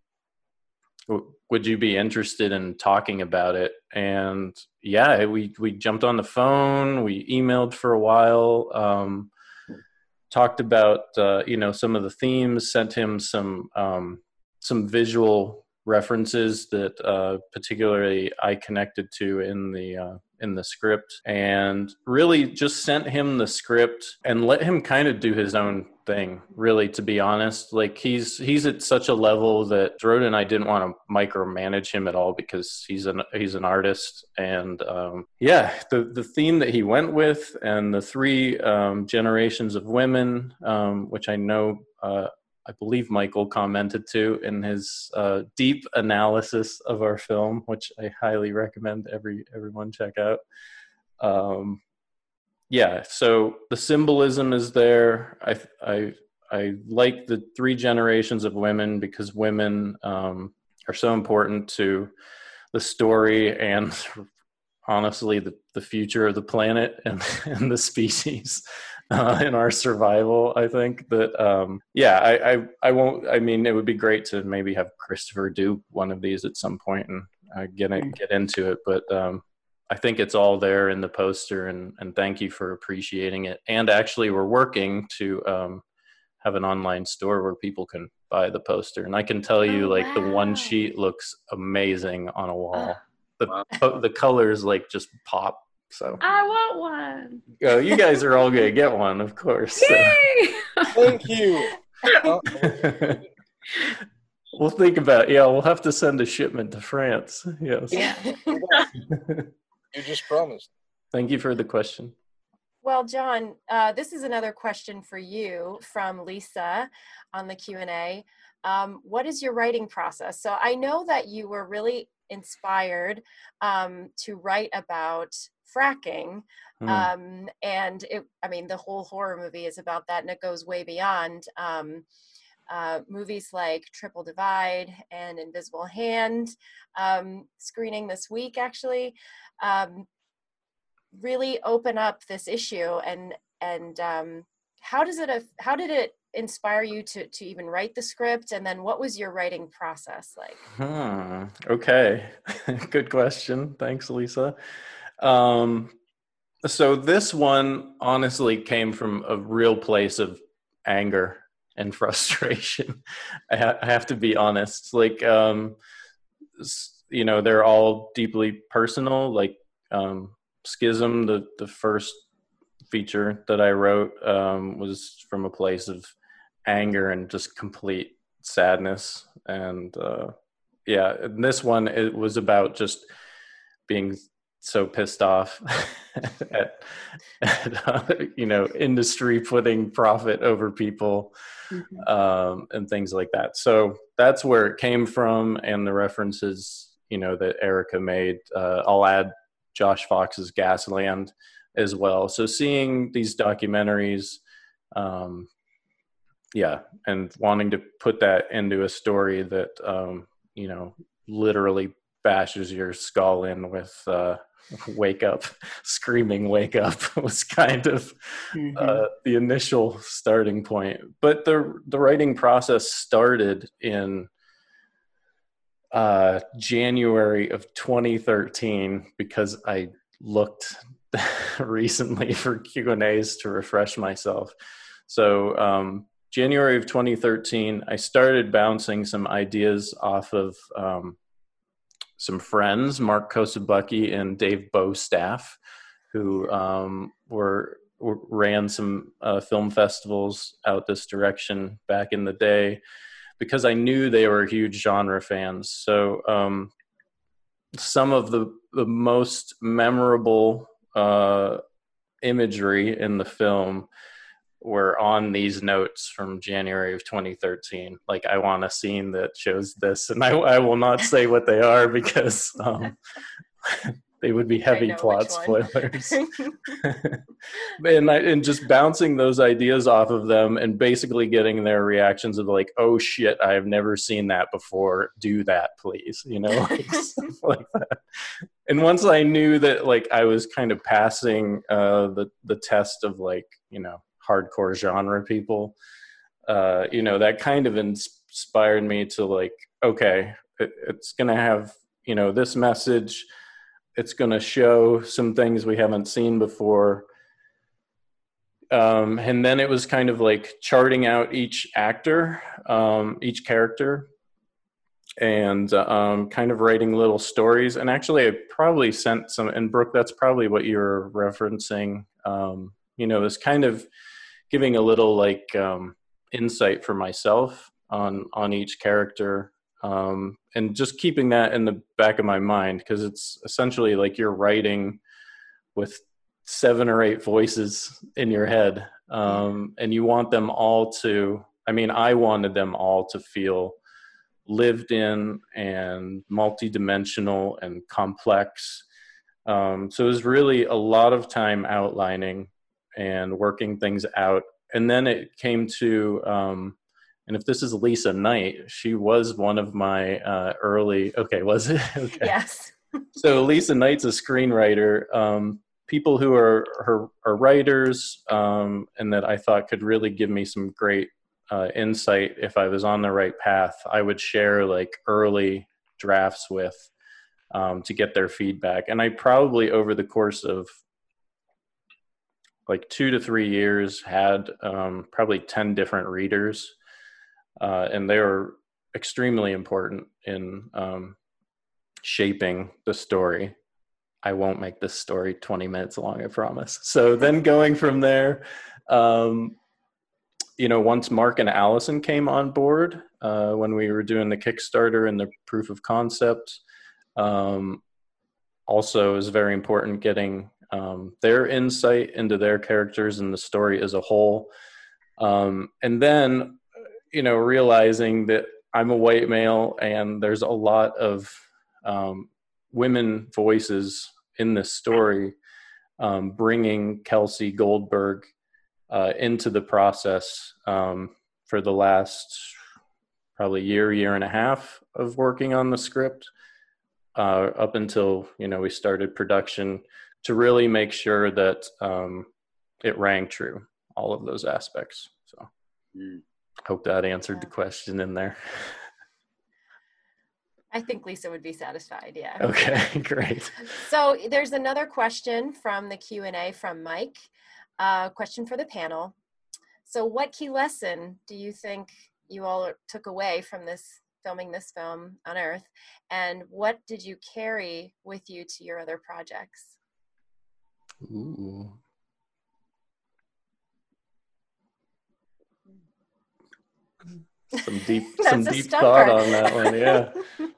w- would you be interested in talking about it? And yeah, we we jumped on the phone. We emailed for a while. Um, talked about uh, you know some of the themes. Sent him some um, some visual references that uh, particularly I connected to in the uh, in the script, and really just sent him the script and let him kind of do his own thing. Really, to be honest, like he's he's at such a level that Jordan and I didn't want to micromanage him at all because he's an he's an artist, and um, yeah, the the theme that he went with and the three um, generations of women, um, which I know. Uh, I believe Michael commented to in his uh, deep analysis of our film, which I highly recommend every everyone check out. Um, yeah, so the symbolism is there. I I I like the three generations of women because women um, are so important to the story and honestly the, the future of the planet and, (laughs) and the species. Uh, in our survival. I think that um, yeah, I, I I won't. I mean, it would be great to maybe have Christopher do one of these at some point and uh, get it, get into it, but. Um, I think it's all there in the poster, and, and thank you for appreciating it. And actually, we're working to um, have an online store where people can buy the poster. And I can tell you, Oh, like the one sheet looks amazing on a wall. The Wow. the colors like just pop. So I want one. uh, you guys are all gonna get one, of course. so. Thank you. (laughs) (laughs) We'll think about it. yeah. We'll have to send a shipment to France. Yes. yeah. you just promised. Thank you for the question. Well, John, uh, this is another question for you from Lisa on the Q and A. Um, what is your writing process? So I know that you were really inspired um, to write about fracking, Hmm. um, and it. I mean, the whole horror movie is about that, and it goes way beyond. Um, uh, movies like Triple Divide and Invisible Hand, um, screening this week actually. Um, really open up this issue and and um, how does it how did it inspire you to to even write the script and then what was your writing process like Hmm. Okay. (laughs) Good question. Thanks, Lisa. Um, so this one honestly came from a real place of anger and (laughs) frustration. I, ha- I have to be honest. Like, um, you know, they're all deeply personal. Like, um, Schism, the the first feature that I wrote, um, was from a place of anger and just complete sadness and uh, yeah and this one it was about just being so pissed off (laughs) at, at uh, you know industry putting profit over people Mhm. um, and things like that. So that's where it came from and the references you know that erica made. Uh, i'll add josh fox's gasland as well. So seeing these documentaries um, yeah and wanting to put that into a story that um, you know literally bashes your skull in with uh, wake up (laughs) screaming wake up (laughs) was kind of Mhm. uh, the initial starting point but the the writing process started in uh, January of 2013 because I looked (laughs) recently for Q and A's to refresh myself. So um, January of 2013, I started bouncing some ideas off of um, some friends, Mark Kosabucky and Dave Bowstaff, who um, were, were ran some uh, film festivals out this direction back in the day because I knew they were huge genre fans. So um, some of the the most memorable uh, imagery in the film were on these notes from January of 2013. Like, I want a scene that shows this, and I, I will not say what they are because um, (laughs) they would be heavy plot spoilers. (laughs) (laughs) and I, and just bouncing those ideas off of them and basically getting their reactions of like, oh shit, I have never seen that before. Do that, please. You know, like, stuff like that. And once I knew that like I was kind of passing uh, the the test of like you know hardcore genre people, uh, you know that kind of inspired me to like, okay, it, it's gonna have you know this message. It's to show some things we haven't seen before. Um, and then it was kind of like charting out each actor um, each character and um, kind of writing little stories. And actually i probably sent some and brooke that's probably what you're referencing. Um, you know is kind of giving a little like um, insight for myself on on each character um, and just keeping that in the back of my mind because it's essentially like you're writing with seven or eight voices in your head um, and you want them all to i mean i wanted them all to feel lived in and multidimensional and complex um, so it was really a lot of time outlining and working things out and then it came to um, and if this is Lisa Knight, she was one of my uh, early. Okay, was it? (laughs) Okay. yes (laughs) So Lisa Knight's a screenwriter, um, people who are, are, are writers um, and that I thought could really give me some great uh, insight if I was on the right path. I would share like early drafts with um, to get their feedback. And I probably over the course of like two to three years had um, probably 10 different readers. Uh, and they were extremely important in um, shaping the story. I won't make this story 20 minutes long, I promise. So then going from there, um, you know, once Mark and Allison came on board, uh, when we were doing the Kickstarter and the proof of concept, um, also is very important getting um, their insight into their characters and the story as a whole. Um, and then, you know, realizing that I'm a white male and there's a lot of um, women voices in this story, um, bringing Kelsey Goldberg uh, into the process um, for the last probably year, year and a half of working on the script, uh, up until you know we started production, to really make sure that um, it rang true, all of those aspects. So, mm. hope that answered the question in there. I think Lisa would be satisfied. Yeah. Okay, (laughs) great. So there's another question from the Q and A from Mike. Uh, question for the panel. So, what key lesson do you think you all took away from this filming this film Unearth, and what did you carry with you to your other projects? Ooh. Some deep, (laughs) some deep thought on that one. Yeah. (laughs)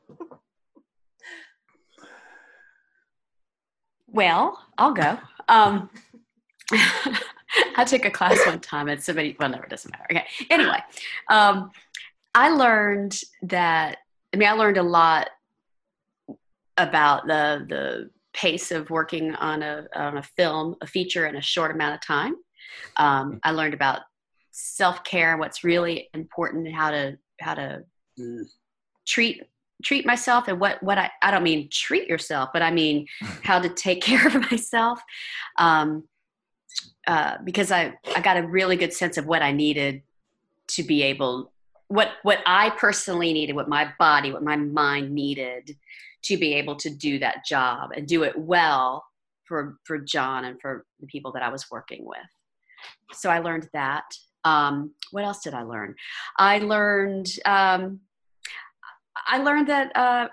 Well, I'll go. Um, (laughs) I took a class one time and somebody, well, never doesn't matter. Okay. Anyway, um, I learned that, I mean, I learned a lot about the, the pace of working on a, on a film, a feature in a short amount of time. Um, I learned about self-care, what's really important and how to, how to mm. treat treat myself and what what I I don't mean treat yourself, but I mean (laughs) how to take care of (laughs) myself. Um, uh, because I I got a really good sense of what I needed to be able what what I personally needed, what my body, what my mind needed to be able to do that job and do it well for for John and for the people that I was working with. So I learned that. Um, what else did I learn? I learned um, I learned that uh,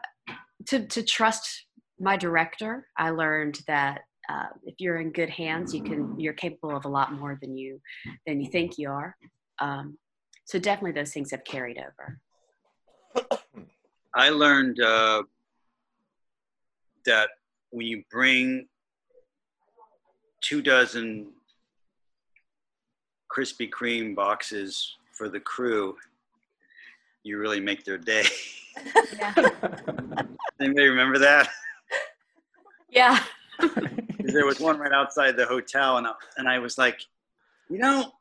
to to trust my director. I learned that uh, if you're in good hands, you can you're capable of a lot more than you than you think you are. Um, so definitely, those things have carried over. I learned uh, that when you bring two dozen Krispy Kreme boxes for the crew, you really make their day. Yeah. (laughs) Anybody remember that? Yeah. (laughs) there was one right outside the hotel, and I, and I was like, you know,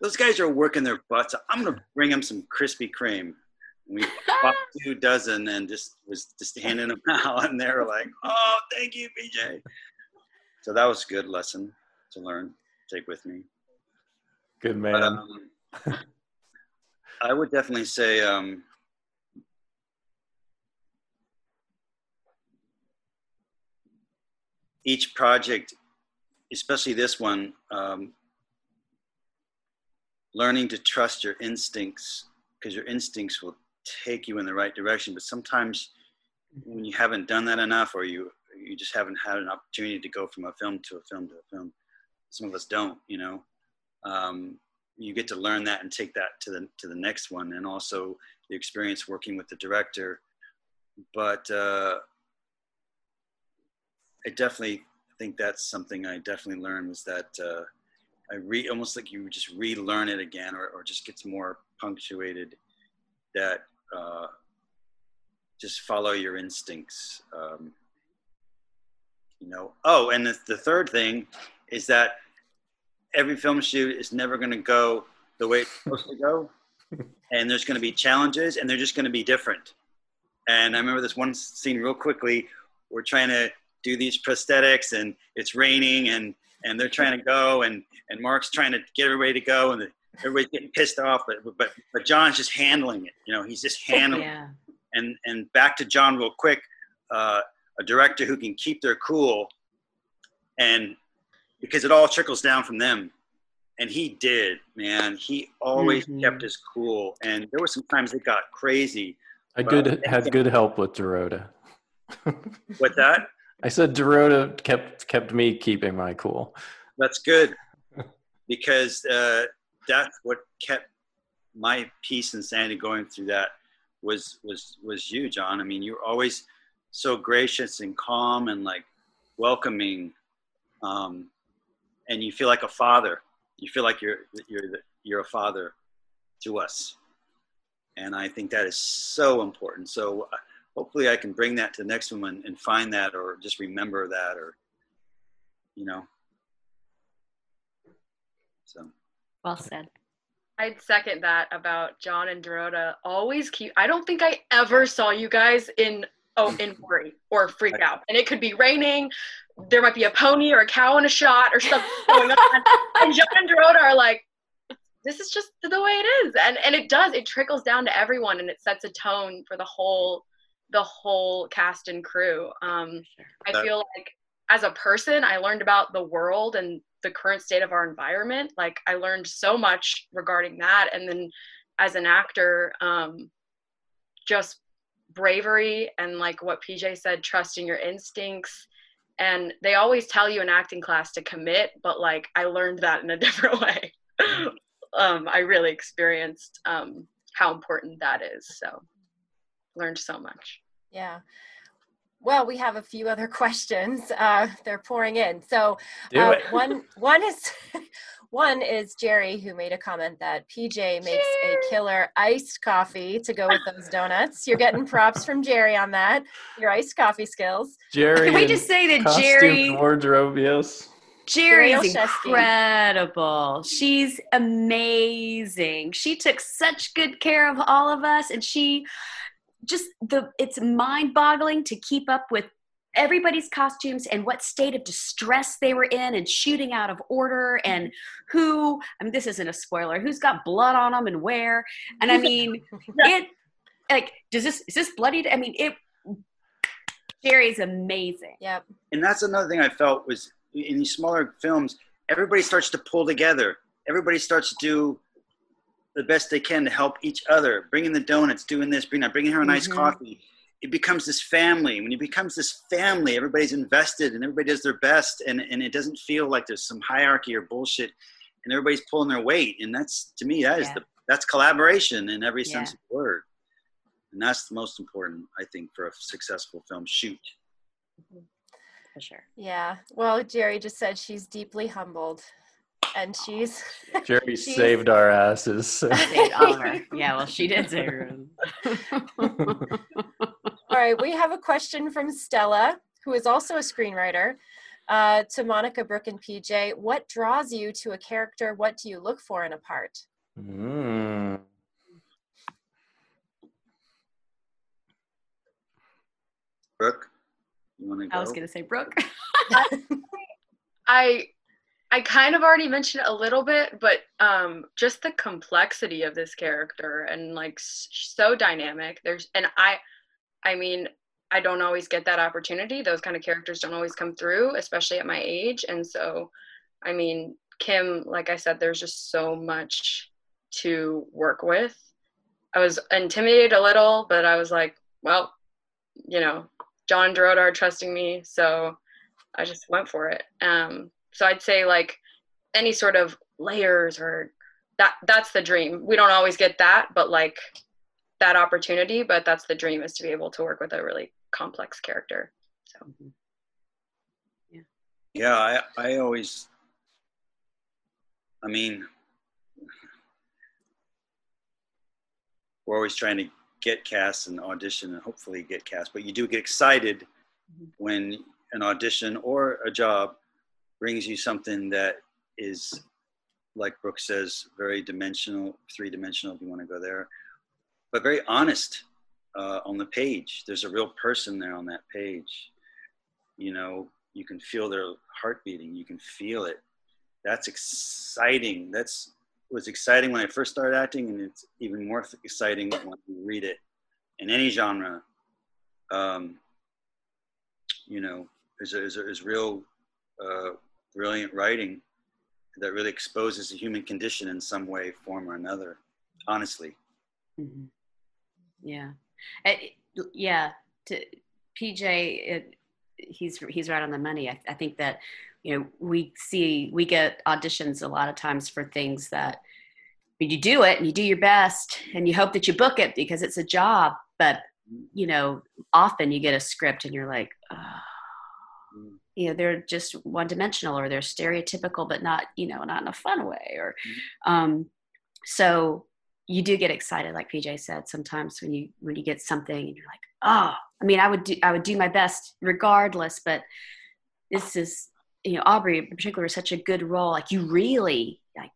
those guys are working their butts. I'm gonna bring them some Krispy Kreme. We (laughs) bought two dozen and just was just handing them (laughs) out, and they were like, "Oh, thank you, PJ." So that was a good lesson to learn, take with me. Good man. But, um, (laughs) I would definitely say um, each project, especially this one, um, learning to trust your instincts because your instincts will take you in the right direction. But sometimes when you haven't done that enough, or you you just haven't had an opportunity to go from a film to a film to a film, some of us don't. You know, um, you get to learn that and take that to the to the next one, and also the experience working with the director. But uh, I definitely think that's something I definitely learned was that uh, I read almost like you just relearn it again, or, or just gets more punctuated. That uh, just follow your instincts. Um, you know. Oh, and the, the third thing is that every film shoot is never going to go the way it's supposed to go, (laughs) and there's going to be challenges, and they're just going to be different. And I remember this one scene real quickly. We're trying to do these prosthetics and it's raining and and they're trying to go and and Mark's trying to get everybody to go and the, everybody's getting pissed off but but but John's just handling it you know he's just handling Yeah. it. and and back to John real quick uh, a director who can keep their cool and because it all trickles down from them and he did man he always Mhm. kept his cool and there were some times it got crazy I good had good help with Dorota. (laughs) with that I said Dorota kept kept me keeping my cool. That's good because uh, that's what kept my peace and sanity going through that was was was you, John. I mean, you were always so gracious and calm and like welcoming, um, and you feel like a father. You feel like you're you're you're a father to us, and I think that is so important. So. Uh, Hopefully, I can bring that to the next one and, and find that, or just remember that, or you know, so Well said. I'd second that about John and Dorota. Always keep. I don't think I ever saw you guys in oh in (laughs) worry or freak out, and it could be raining. There might be a pony or a cow in a shot or something going on, (laughs) and John and Dorota are like, "This is just the way it is," and and it does. It trickles down to everyone, and it sets a tone for the whole the whole cast and crew. Um, I feel like as a person, I learned about the world and the current state of our environment. Like I learned so much regarding that. And then as an actor, um, just bravery and like what PJ said, trusting your instincts. And they always tell you in acting class to commit, but like I learned that in a (laughs) different way. um, I really experienced um, how important that is. So learned so much. Yeah. Well, we have a few other (laughs) questions. Uh, they're pouring in. So uh, one one is (laughs) one is Jerry who made a comment that PJ makes a killer iced coffee to go with those donuts. You're getting props from Jerry on that. Your iced coffee skills. Jerry. Can we just say that costume Jerry and wardrobe? Yes. Jerry's Jerry Olszewski. incredible. She's amazing. She took such good care of all of us and she just the it's mind-boggling to keep up with everybody's costumes and what state of distress they were in and shooting out of order and who I mean this isn't a spoiler who's got blood on them and where and I mean (laughs) it like does this is this bloodied I mean it Jerry's amazing. Yep. and that's another thing I felt was in these smaller films, everybody starts to pull together. Everybody starts to do the best they can to help each other. Bringing the donuts, doing this, bringing that, bringing her a nice Mhm. coffee. It becomes this family. When it becomes this family, everybody's invested and everybody does their best, and and it doesn't feel like there's some hierarchy or bullshit, and everybody's pulling their weight. And that's to me, that is Yeah. the that's collaboration in every sense of the word. And that's the most important, I think, for a successful film shoot. For sure. Yeah. Well, Jerry just said she's deeply humbled. And she's (laughs) Jerry She's- saved our asses. (laughs) so- Saved Oliver. Yeah, well, she did save her. All right, we have a question from Stella, who is also a screenwriter, uh, to Monica, Brooke, and PJ. What draws you to a character? What do you look for in a part? Mm. Brooke, you want to go? I was gonna say Brooke. (laughs) I I kind of already mentioned a little bit, but um, just the complexity of this character and like so dynamic. There's and I, I mean, I don't always get that opportunity. Those kind of characters don't always come through, especially at my age. And so, I mean, Kim, like I said, there's just so much to work with. I was intimidated a little, but I was like, well, you know, John are trusting me, so I just went for it. Um, so I'd say like any sort of layers or that that's the dream. We don't always get that, but like that opportunity, but that's the dream is to be able to work with a really complex character. So Yeah, Yeah, I, I always, I mean, we're always trying to get cast and audition and hopefully get cast, but you do get excited Mhm. when an audition or a job brings you something that is, like Brooke says, very dimensional, three dimensional, if you want to go there, but very honest uh, on the page. There's a real person there on that page. you know, you can feel their heart beating. You can feel it. That's exciting. That's was exciting when I first started acting, and it's even more exciting when you read it in any genre. Um, you know, is is is real uh, brilliant writing that really exposes the human condition in some way, form, or another. Honestly. Mm-hmm. Yeah, it, yeah. To PJ, it, he's he's right on the money. I, I think that you know we see we get auditions a lot of times for things that you do it and you do your best and you hope that you book it because it's a job but you know often you get a script and you're like oh. You know they're just one dimensional or they're stereotypical but not you know not in a fun way or um so you do get excited like pj said sometimes when you when you get something and you're like oh i mean i would do i would do my best regardless but this is you know aubrey in particular is such a good role. Like you really like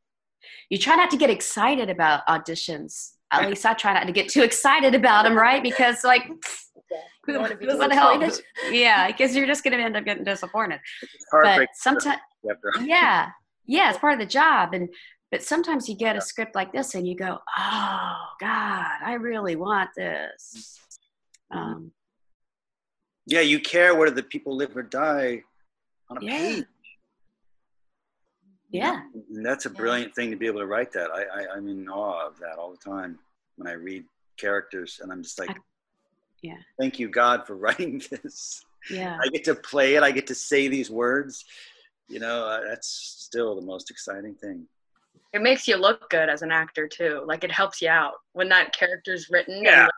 you try not to get excited about auditions at least i try not to get too excited about them right? Because like who, what the hell yeah because you're just going to end up getting disappointed. But sometimes yeah. Yeah it's part of the job and but sometimes you get a script like this and you go oh god i really want this. Um, yeah you care whether the people live or die on a Yeah. page. Yeah. And that's a Yeah. brilliant thing to be able to write that. I, I i'm in awe of that all the time when i read characters and i'm just like I- yeah. thank you god for (laughs) writing this yeah i get to play it i get to say these words you know uh, that's still the most exciting thing It makes you look good as an actor too. Like it helps you out when that character's written Yeah. and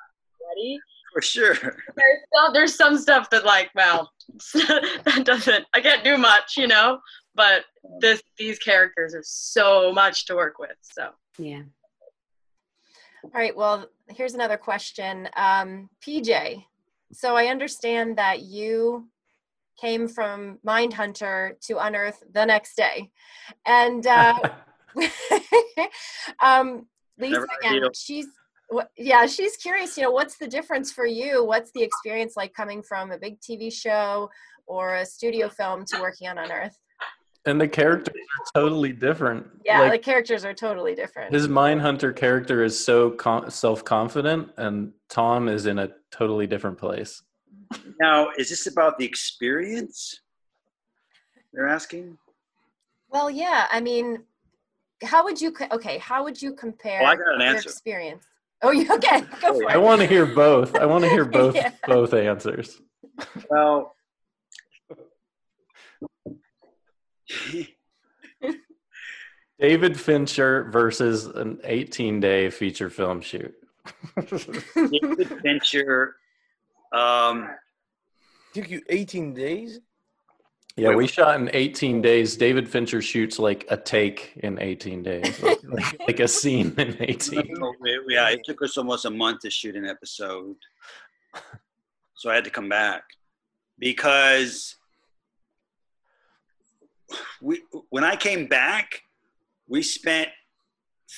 ready. for sure There's some, there's some stuff that like, well, (laughs) that doesn't. I can't do much, you know. But this these characters are so much to work with. So yeah All right, well, here's another question. Um, PJ, so I understand that you came from Mindhunter to Unearth the next day. And uh, (laughs) um, Lisa, again, she's, yeah, she's curious, you know, what's the difference for you? What's the experience like coming from a big TV show or a studio film to working on Unearth? And the characters are totally different. Yeah, Like, the characters are totally different. his Mindhunter character is so con- self-confident, and Tom is in a totally different place. now is this about the experience they're asking Well, yeah. I mean, how would you? co- Okay, how would you compare Oh, I got an your answer. experience? Oh, you okay? Go for I it. want to hear both. I want to hear (laughs) both Yeah. both answers. well (laughs) David Fincher versus an 18-day feature film shoot. David Fincher um Took you 18 days? Yeah, we shot in 18 days. David Fincher shoots like a take in 18 days, like, (laughs) like, like a scene in 18. yeah it took us almost a month to shoot an episode so i had to come back because we when i came back we spent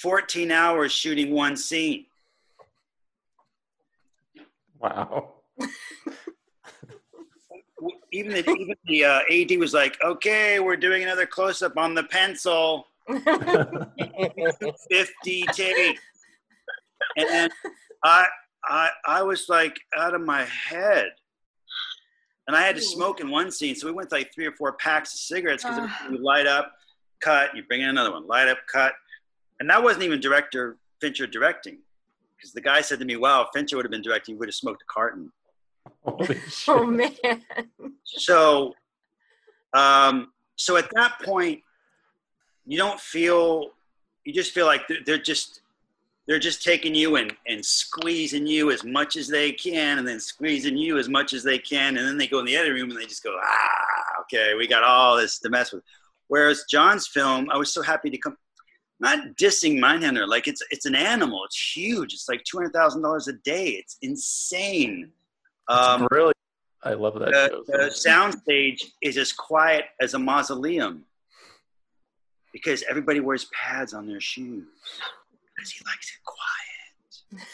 14 hours shooting one scene Wow. (laughs) even the, even the uh, ad was like okay we're doing another close-up on the pencil (laughs) 50 take. And then I, I, I was like out of my head. And I had to Ooh. smoke in one scene. So we went like three or four packs of cigarettes because Ah. you light up, cut, you bring in another one, light up, cut. And that wasn't even director Fincher directing. Because the guy said to me, wow, if Fincher would have been directing, he would have smoked a carton. Holy (laughs) oh man. So, um, so at that point, you don't feel, you just feel like they're, they're just, they're just taking you and, and squeezing you as much as they can, and then squeezing you as much as they can, and then they go in the other room and they just go, ah, okay, we got all this to mess with. Whereas John's film, I was so happy to come, not dissing Mindhunter, like it's it's an animal, it's huge, it's like two hundred thousand dollars a day, it's insane. Um, brilliant. I love that the, show. the soundstage is as quiet as a mausoleum because everybody wears pads on their shoes because he likes it quiet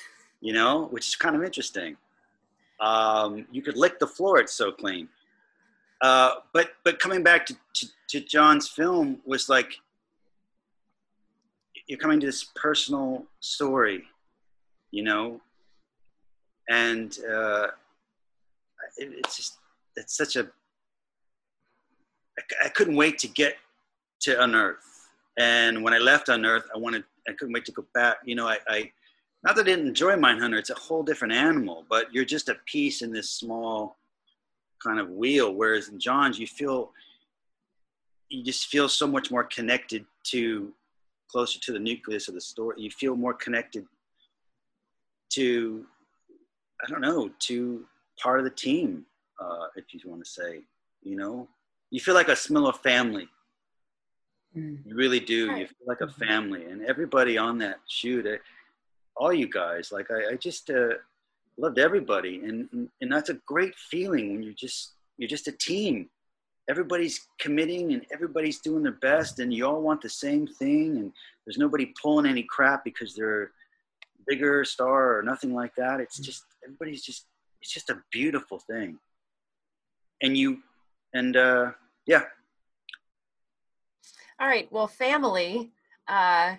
you know which is kind of interesting. Um, you could lick the floor it's so clean. Uh, but but coming back to, to, to John's film was like you're coming to this personal story, you know, and uh, it, it's just it's such a I, I couldn't wait to get to Unearth, and when I left Unearth, I wanted I couldn't wait to go back. You know, I, I not that I didn't enjoy Mindhunter; it's a whole different animal, but you're just a piece in this small kind of wheel. Whereas in John's, you feel you just feel so much more connected to closer to the nucleus of the story. You feel more connected to I don't know to part of the team, uh, if you want to say. You know, you feel like a Miller family. Mm. You really do. Right. You feel like a mm-hmm. family, and everybody on that shoot, eh, all you guys, like I, I just. Uh, loved everybody and, and, and that's a great feeling when you're just you're just a team everybody's committing and everybody's doing their best and you all want the same thing and there's nobody pulling any crap because they're bigger star or nothing like that it's just everybody's just it's just a beautiful thing and you and uh yeah all right well family uh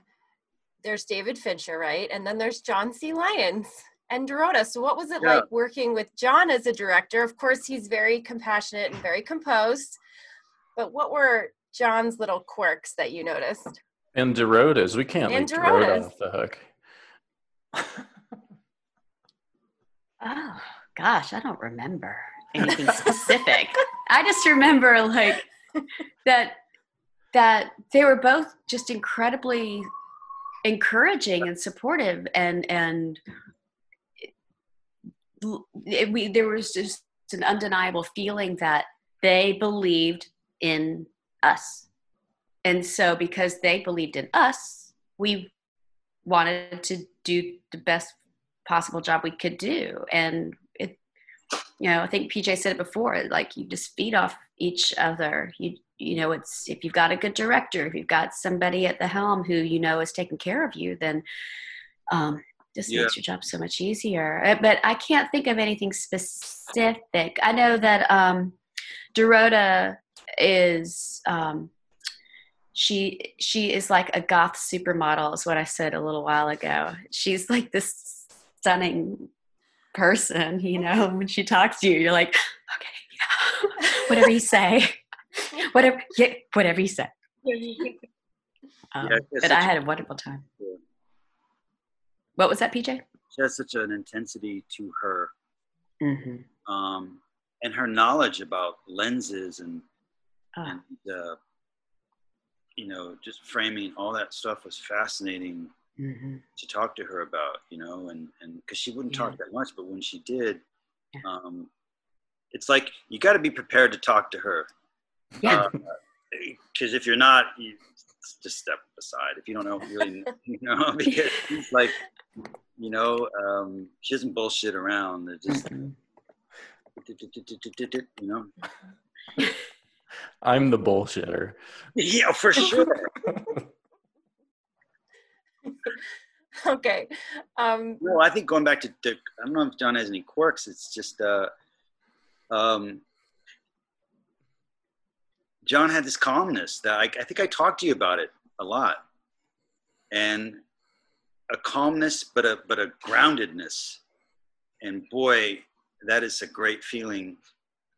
there's david fincher right and then there's john c lyons and Dorota. So, what was it yeah. like working with John as a director? Of course, he's very compassionate and very composed. But what were John's little quirks that you noticed? And Dorota's. We can't and leave Dorota off the hook. (laughs) oh gosh, I don't remember anything specific. I just remember like that that they were both just incredibly encouraging and supportive and and it, we there was just an undeniable feeling that they believed in us. And so because they believed in us we wanted to do the best possible job we could do. And it you know i think pj said it before like you just feed off each other. You you know it's if you've got a good director if you've got somebody at the helm who you know is taking care of you then um, just yeah. makes your job so much easier. Uh, but I can't think of anything specific. I know that um, Dorota is um, she she is like a goth supermodel. Is what I said a little while ago. She's like this stunning person. You know, when she talks to you, you're like, okay, yeah, (laughs) whatever you say, (laughs) whatever, yeah, whatever you said. Um, yeah, but I had a wonderful time. What was that, PJ? She has such an intensity to her, mm-hmm. um, and her knowledge about lenses and, oh. and uh, you know, just framing all that stuff was fascinating mm-hmm. to talk to her about. You know, and and because she wouldn't yeah. talk that much, but when she did, yeah. um, it's like you got to be prepared to talk to her. Yeah. Because uh, if you're not, you just step aside. If you don't know, really, you know, (laughs) because it's like you know, um, she doesn't bullshit around. It just, (laughs) you know. I'm the bullshitter. Yeah, for sure. (laughs) okay. Um, well, I think going back to, to, I don't know if John has any quirks. It's just, uh, um, John had this calmness that I, I think I talked to you about it a lot, and a calmness, but a but a groundedness. And boy, that is a great feeling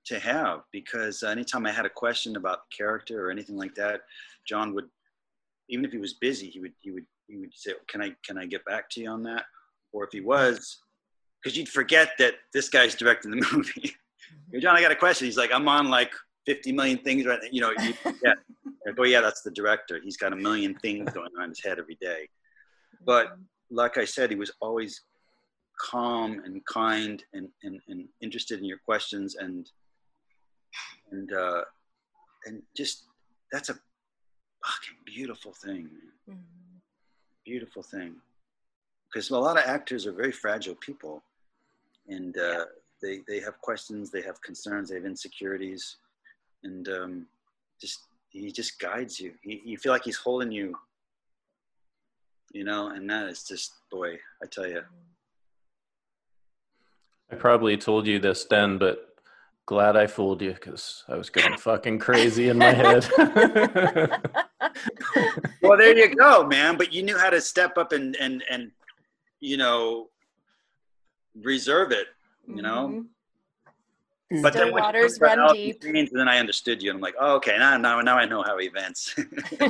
to have because anytime I had a question about the character or anything like that, John would, even if he was busy, he would he would he would say, "Can I can I get back to you on that?" Or if he was, because you'd forget that this guy's (laughs) directing the (laughs) movie. John, I got a question. He's like, "I'm on like 50 million things right. You know, you (laughs) like, oh yeah, that's the director. He's got a million things going on in his head every day. But like I said, he was always calm and kind and, and, and interested in your questions and and uh, and just that's a fucking beautiful thing, mm-hmm. beautiful thing. Because a lot of actors are very fragile people, and uh, they they have questions, they have concerns, they have insecurities, and um, just he just guides you. He, you feel like he's holding you you know, and that is just, boy, I tell you. I probably told you this then, but glad I fooled you because I was going (laughs) fucking crazy in my head. (laughs) well, there you go, man. But you knew how to step up and and and you know reserve it. You know. Mm-hmm. But Still then waters run in deep. Chains, then I understood you, and I'm like, oh, okay, now now now I know how he vents. (laughs) (laughs)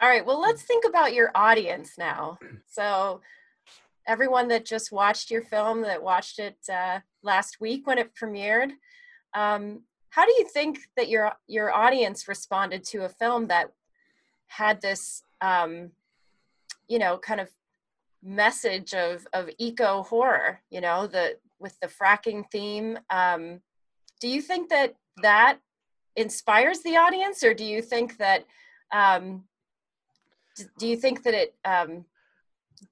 All right, well, let's think about your audience now. So, everyone that just watched your film, that watched it uh, last week when it premiered, um, how do you think that your your audience responded to a film that had this, um, you know, kind of message of of eco horror? You know, the with the fracking theme. Um, do you think that that inspires the audience, or do you think that um, do you think that it um,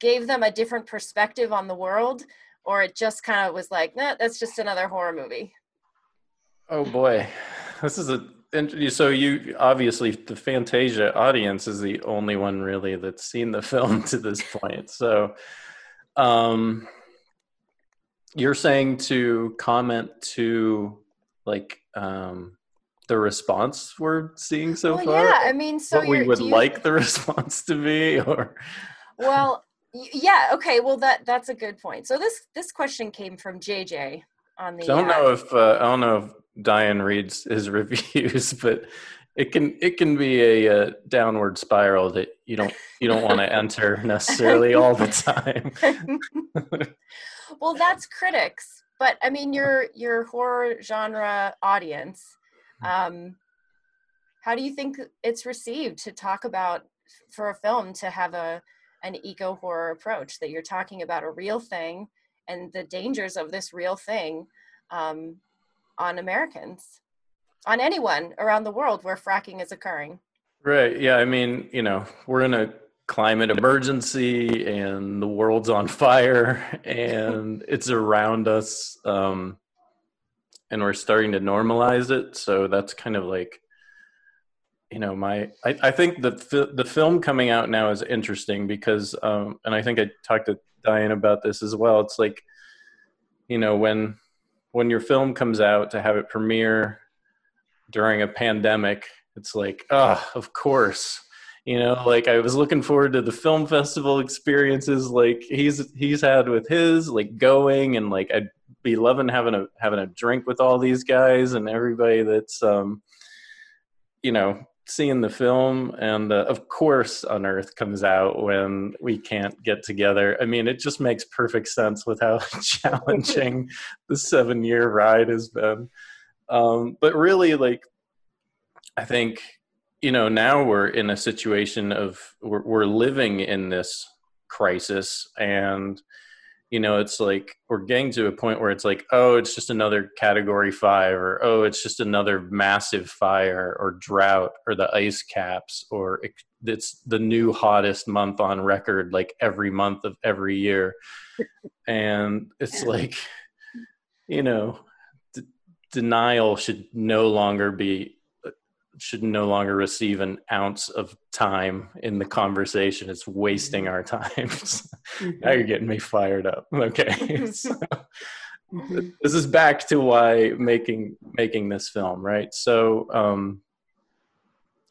gave them a different perspective on the world or it just kind of was like nah, that's just another horror movie oh boy, this is a. So you obviously the Fantasia audience is the only one really that's seen the (laughs) film to this point. So, um, you're saying to comment to like um the response we're seeing so well far? yeah i mean so what we would you- like the (laughs) response to be or? Well yeah okay well that that's a good point. So this this question came from jj on the I don't know if uh, I don't know if Diane reads his (laughs) reviews, but it can it can be a, uh downward spiral that you don't you don't want to (laughs) enter necessarily all the time. (laughs) well that's critics but i mean your your horror genre audience um how do you think it's received to talk about for a film to have a an eco horror approach that you're talking about a real thing and the dangers of this real thing um, on americans on anyone around the world where fracking is occurring Right. Yeah. I mean, you know, we're in a climate emergency and the world's on fire and it's around us. Um, and we're starting to normalize it. So that's kind of like, you know, my, I, I think the, the film coming out now is interesting because, um, and I think I talked to Diane about this as well. It's like, you know, when, when your film comes out to have it premiere during a pandemic, it's like, ah, of course. You know, like I was looking forward to the film festival experiences like he's he's had with his, like going and like I'd be loving having a having a drink with all these guys and everybody that's um you know seeing the film. And uh, of course unearth comes out when we can't get together. I mean it just makes perfect sense with how (laughs) challenging the seven year ride has been um, but really like i think you know now we're in a situation of we're, we're living in this crisis and you know it's like we're getting to a point where it's like oh it's just another category five or oh it's just another massive fire or drought or the ice caps or it's the new hottest month on record like every month of every year. And it's like you know denial should no longer be should no longer receive an ounce of time in the conversation. It's wasting mm-hmm. our times. (laughs) Mm-hmm. now you're getting me fired up. (laughs) Okay. Mm-hmm. So, this is back to why making making this film, right? So um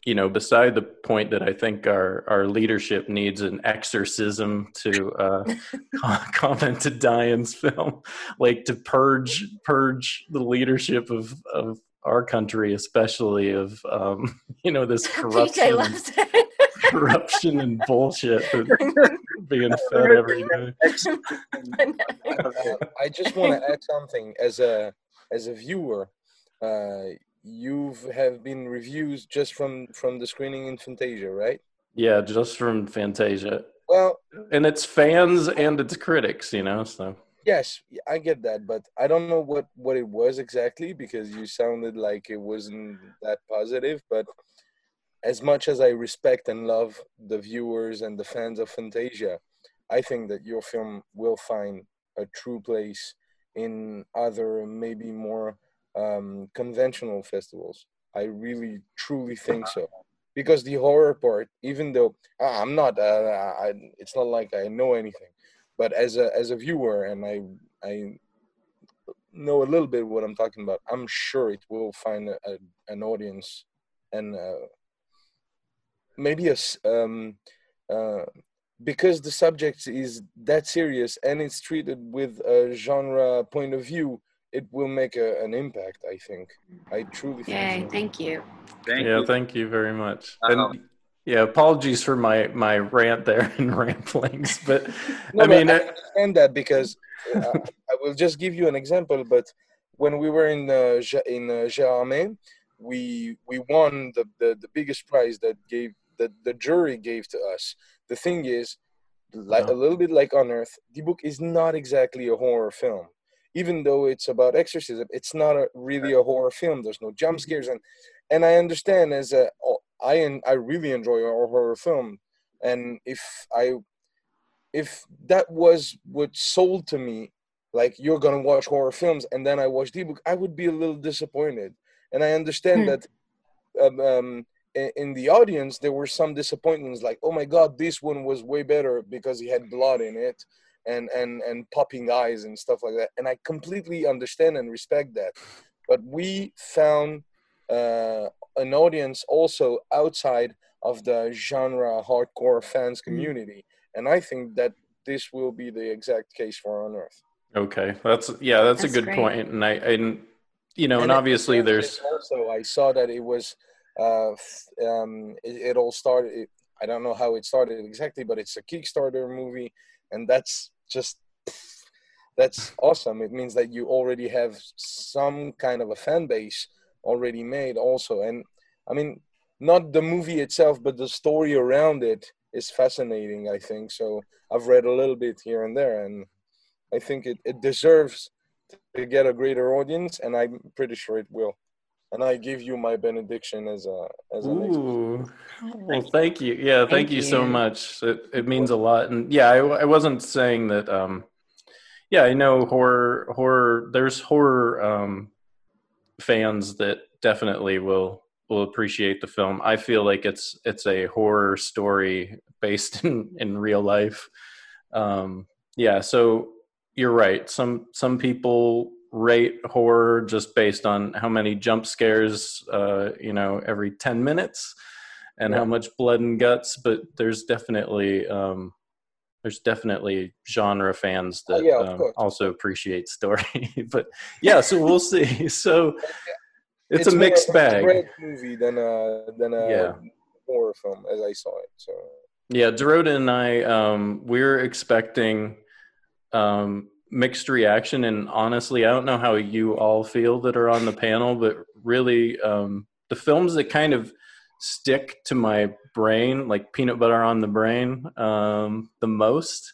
you know, beside the point that I think our our leadership needs an exorcism to uh, (laughs) (laughs) comment to Diane's film, like to purge purge the leadership of of our country, especially of um, (laughs) you know this PJ corruption, loves it. corruption and bullshit that being fed every day. I just want to add something as a as a viewer. Uh, you have have been reviews just from from the screening in Fantasia, right? Yeah, just from Fantasia, Well, and it's fans and it's critics, you know. So yes, I get that, but I don't know what what it was exactly because you sounded like it wasn't that positive. But as much as I respect and love the viewers and the fans of Fantasia, I think that your film will find a true place in other maybe more um, conventional festivals. I really truly think so because the horror part, even though ah, I'm not, uh, I, it's not like I know anything, but as a as a viewer and I I know a little bit what I'm talking about, I'm sure it will find a, a, an audience and uh, maybe a um, uh, because the subject is that serious and it's treated with a genre point of view. It will make a, an impact. I think. I truly think. Yay, so. thank you. Thank yeah, you. thank you very much. Uh-oh. And yeah, apologies for my my rant there (laughs) and ramblings, but No, I but mean, I uh, understand that because uh, (laughs) I will just give you an example. But when we were in uh, in uh, Gérardmer, we we won the, the the biggest prize that gave that the jury gave to us. The thing is, like Oh. a little bit like on Earth, Dibbuk is not exactly a horror film. Even though it's about exorcism, it's not a, really a horror film. There's no jump scares, and and I understand as a I I really enjoy a horror film, and if I if that was what sold to me, like you're gonna watch horror films, and then I watched Dibbuk, I would be a little disappointed. And I understand Hmm. that um, um, in the audience there were some disappointments, like oh my god, this one was way better because he had blood in it, and and and popping eyes and stuff like that. And I completely understand and respect that. But we found uh, an audience also outside of the genre hardcore fans community and I think that this will be the exact case for Unearth. okay, that's yeah, that's, That's a good great. point. And I and you know, and, it- obviously there's also I saw that it was uh, f- um, it, it all started. It, I don't know how it started exactly, but it's a Kickstarter movie, and that's just that's awesome. It means that you already have some kind of a fan base already made, also. And I mean, not the movie itself, but the story around it is fascinating. I think so. I've read a little bit here and there, and I think it, it deserves to get a greater audience, and I'm pretty sure it will. And I give you my benediction as a as an expert. Ooh. Well, thank you. Yeah, thank, Thank you. so much. It, it means a lot. And yeah, I, I wasn't saying that. Um, yeah, I know horror. Horror. There's horror um, fans that definitely will will appreciate the film. I feel like it's it's a horror story based (laughs) in in real life. Um, yeah, so you're right. Some some people rate horror just based on how many jump scares, uh, you know, every ten minutes, and how much blood and guts. But there's definitely um, there's definitely genre fans that Oh, yeah, um, also appreciate story. (laughs) but yeah, so we'll see. (laughs) So (laughs) it's, a more mixed bag. dread movie than a than a Yeah. horror film, as I saw it. So Yeah, Dorota and I, um, we're expecting um, mixed reaction, and honestly, I don't know how you all feel that are on the panel, but really, um, the films that kind of stick to my brain, like peanut butter on the brain, um, the most,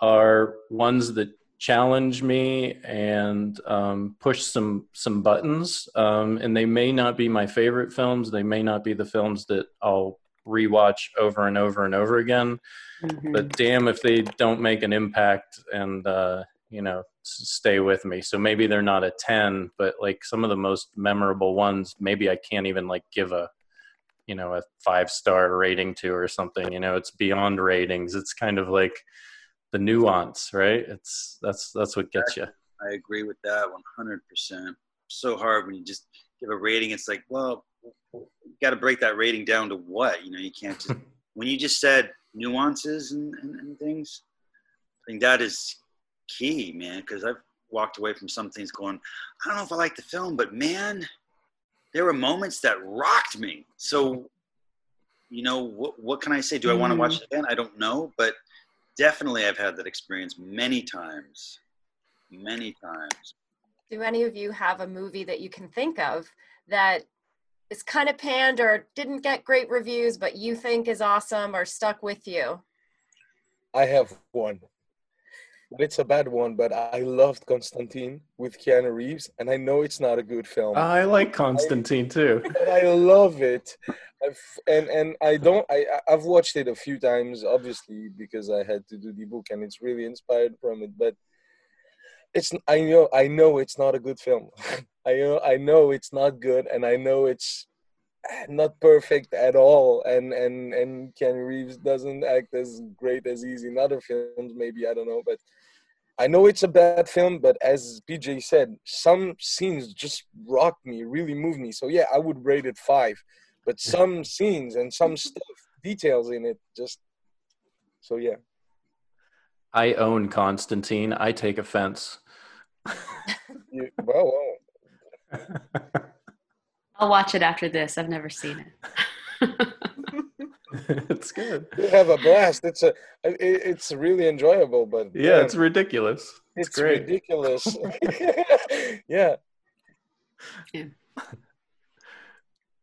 are ones that challenge me and um, push some some buttons. Um, and they may not be my favorite films. They may not be the films that I'll rewatch over and over and over again. Mhm. But damn, if they don't make an impact and uh, you know stay with me. So maybe they're not a ten, but like some of the most memorable ones, maybe I can't even like give a you know a five star rating to or something. You know, it's beyond ratings. It's kind of like the nuance, right? It's that's that's what gets you. I agree with that 100%. So hard when you just give a rating. It's like, well, you got to break that rating down to what? You know, you can't just, (laughs) when you just said nuances and, and, and things, I think that is key, man, because I've walked away from some things going, I don't know if I like the film, but man, there were moments that rocked me. So, you know, what, what can I say? Do I want to watch it mm-hmm. again? I don't know, but definitely I've had that experience many times. Many times. Do any of you have a movie that you can think of that is kind of panned or didn't get great reviews, but you think is awesome or stuck with you? I have one. It's a bad one, but I loved Constantine with Keanu Reeves, and I know it's not a good film. I like Constantine too. (laughs) I love it. I've, and and I don't. I I- I've watched it a few times, obviously, because I had to do the book, and it's really inspired from it. But it's I know I know it's not a good film. (laughs) I know I know it's not good, and I know it's not perfect at all. And and and Keanu Reeves doesn't act as great as he's in other films. Maybe I don't know, but I know it's a bad film, but as PJ said, some scenes just rocked me, really moved me. So yeah, I would rate it five. But some scenes and some stuff, details in it, just so yeah. I own Constantine. I take offense. (laughs) You, well, well, I'll watch it after this. I've never seen it. (laughs) (laughs) it's good. you have a blast. It's a, it, it's really enjoyable, but Yeah, man, it's ridiculous. It's, it's great. ridiculous. (laughs) (laughs) yeah.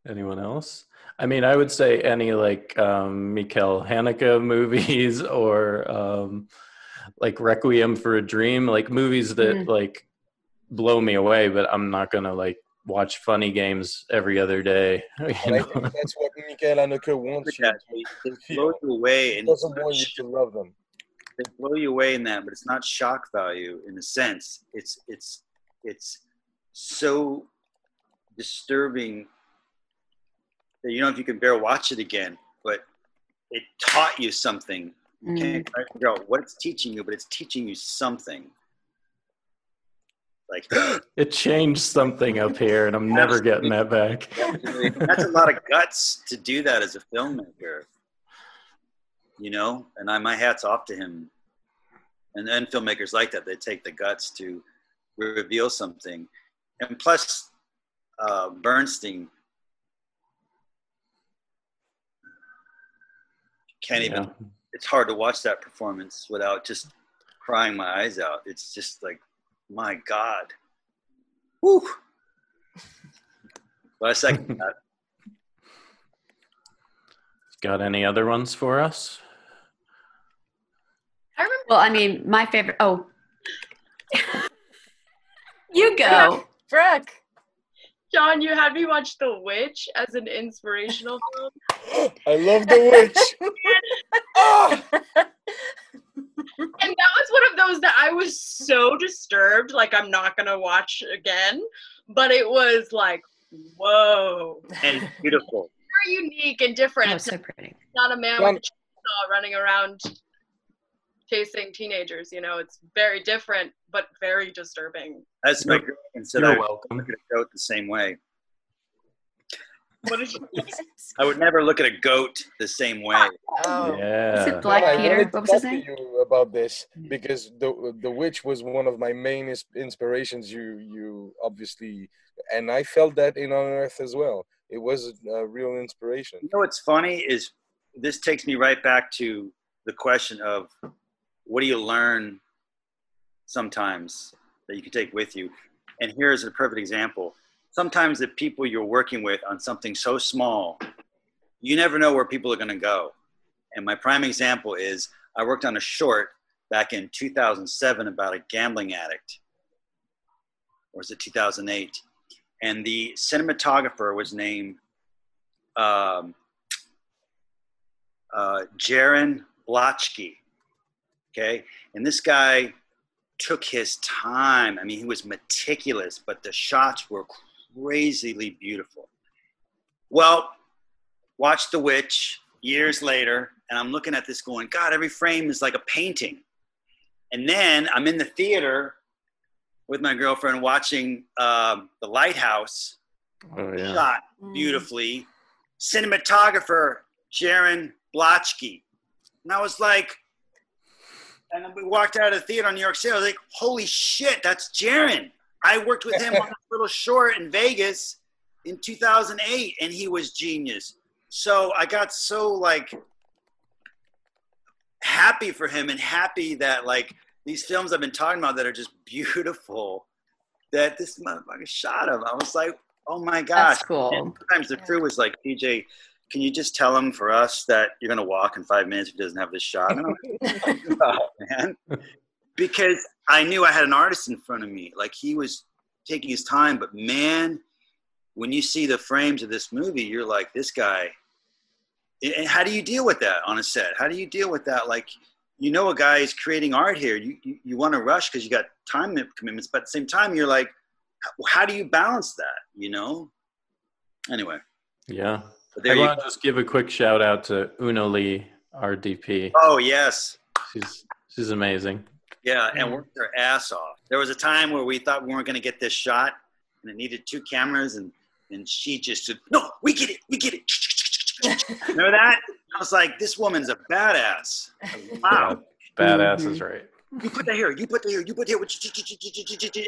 Anyone else? I mean, I would say any like um, Michael Haneke movies or um, like Requiem for a Dream, like movies that Mm. like blow me away. But I'm not gonna like watch funny games every other day. (laughs) you I think that's what Michael Haneke wants you to. they, they blow you away, He and doesn't want you to love them. they blow you away in that, but it's not shock value in a sense. It's it's it's so disturbing that you don't know if you can bear watch it again, but it taught you something. You Mm. can't figure out what it's teaching you, but it's teaching you something. Like it changed something up here, and I'm never getting that back. that's a lot of guts to do that as a filmmaker. You know, and I my hats off to him. And then filmmakers like that, they take the guts to reveal something. And plus, uh, Burstyn can't even. Yeah. It's hard to watch that performance without just crying my eyes out. It's just like, my God. Whew. But I second (laughs) that. Got any other ones for us? I remember Well, I mean, my favorite. Oh, (laughs) you go. Brooke. John, you had me watch The Witch as an inspirational film. I love the witch. (laughs) Ah! And that was one of those that I was so disturbed, like I'm not gonna watch again. But it was like, whoa. and beautiful. Very unique and different. Oh, so pretty. not a man John- with a chainsaw running around chasing teenagers, you know, it's very different, but very disturbing. As my girlfriend said, You're I would welcome. look at a goat the same way. What I would never look at a goat the same way. Oh. Is it Black I Peter? wanted What was his talk to name? you about this because the the witch was one of my main inspirations. You you obviously, and I felt that in Unearth as well. It was a real inspiration. You know what's funny is this takes me right back to the question of what do you learn sometimes that you can take with you? And here's a perfect example. Sometimes the people you're working with on something so small, you never know where people are going to go. And my prime example is I worked on a short back in 2007 about a gambling addict. Or was it 2008? And the cinematographer was named um, uh, Jarin Blaschke. Okay. And this guy took his time. I mean, he was meticulous, but the shots were crazily beautiful. Well, watch The Witch years later, and I'm looking at this going, God, every frame is like a painting. And then I'm in the theater with my girlfriend watching um, The Lighthouse, Oh yeah. shot beautifully. Cinematographer Jarin Blaschke. And I was like, and then we walked out of the theater in New York City. I was like, holy shit, that's Jarin. I worked with him on a little short in Vegas in 2008, and he was genius. So I got so like happy for him and happy that like these films I've been talking about that are just beautiful, that this motherfucker shot him. I was like, oh my gosh. That's cool. And sometimes the crew was like, PJ, can you just tell him for us that you're going to walk in five minutes if he doesn't have this shot? And I'm like, "Oh, man. Because I knew I had an artist in front of me. Like he was taking his time, but man, when you see the frames of this movie, you're like, this guy. And how do you deal with that on a set? How do you deal with that? Like, you know, a guy is creating art here. You you, you want to rush because you got time commitments, but at the same time, you're like, how, how do you balance that? You know. Anyway, Yeah. but I there you want to just give a quick shout out to Una Lee, our DP. Oh yes, She's she's amazing. Yeah, and Yeah. worked their ass off. There was a time where we thought we weren't going to get this shot, and it needed two cameras, and and she just said, "No, we get it, we get it." (laughs) Remember that? I was like, "This woman's a badass." (laughs) Wow. Badass is right. You put that here. You put that here. You put here.